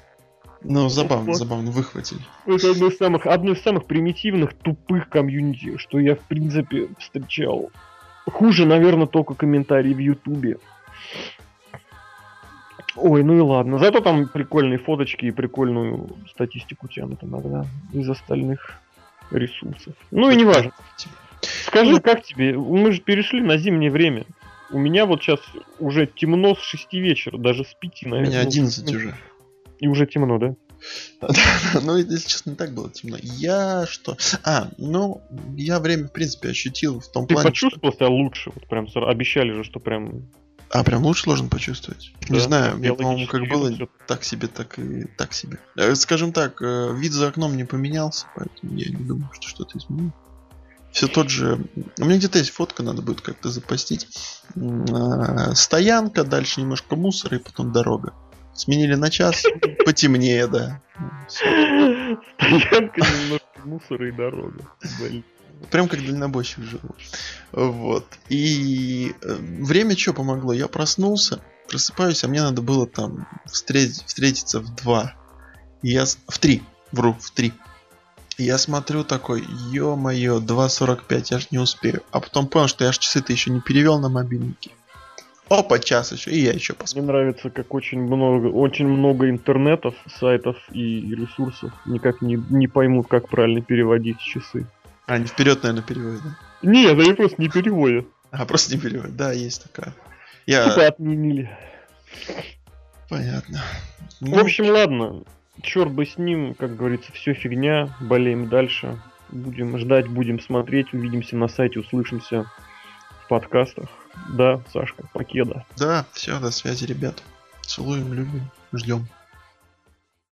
Ну, забавно, вот. забавно, выхватили. Это одно из самых, одно из самых примитивных, тупых комьюнити, что я, в принципе, встречал. Хуже, наверное, только комментарии в Ютубе. Ой, ну и ладно. Зато там прикольные фоточки и прикольную статистику тянут иногда из остальных ресурсов. Ну и не важно. Скажи, ну, как тебе? Мы же перешли на зимнее время. У меня вот сейчас уже темно с 6 вечера, даже с 5, наверное. У меня 11 ну, уже. И уже темно, да? <laughs> ну, если честно, не так было темно. Я что? А, ну, я время, в принципе, ощутил в том Ты плане, почувствовал себя лучше? Вот прям обещали же, что прям а, прям лучше сложно почувствовать? Да, не знаю, мне, по-моему, как было все. так себе, так и так себе. Э, скажем так, э, вид за окном не поменялся, поэтому я не думаю, что что-то изменилось. Все тот же... У меня где-то есть фотка, надо будет как-то запостить. Э, стоянка, дальше немножко мусора и потом дорога. Сменили на час, <laughs> потемнее, да. <laughs> Стоянка, немножко мусора и дорога. Прям как дальнобойщик живу. Вот. И э, время что помогло? Я проснулся, просыпаюсь, а мне надо было там встретить, встретиться в 2. И я... В 3. Вру, в 3. И я смотрю такой, ё-моё, 2.45, я ж не успею. А потом понял, что я ж часы-то еще не перевел на мобильнике. Опа, час еще, и я еще посмотрю. Мне нравится, как очень много, очень много интернетов, сайтов и ресурсов никак не, не поймут, как правильно переводить часы. А, они вперед, наверное, переводят, да? Нет, они просто не переводят. А, просто не переводят. Да, есть такая. Я... Тупо отменили. Понятно. Ну... В общем, ладно. Черт бы с ним, как говорится, все фигня. Болеем дальше. Будем ждать, будем смотреть. Увидимся на сайте, услышимся в подкастах. Да, Сашка, покеда. Да, все, до связи, ребят. Целуем, любим, ждем.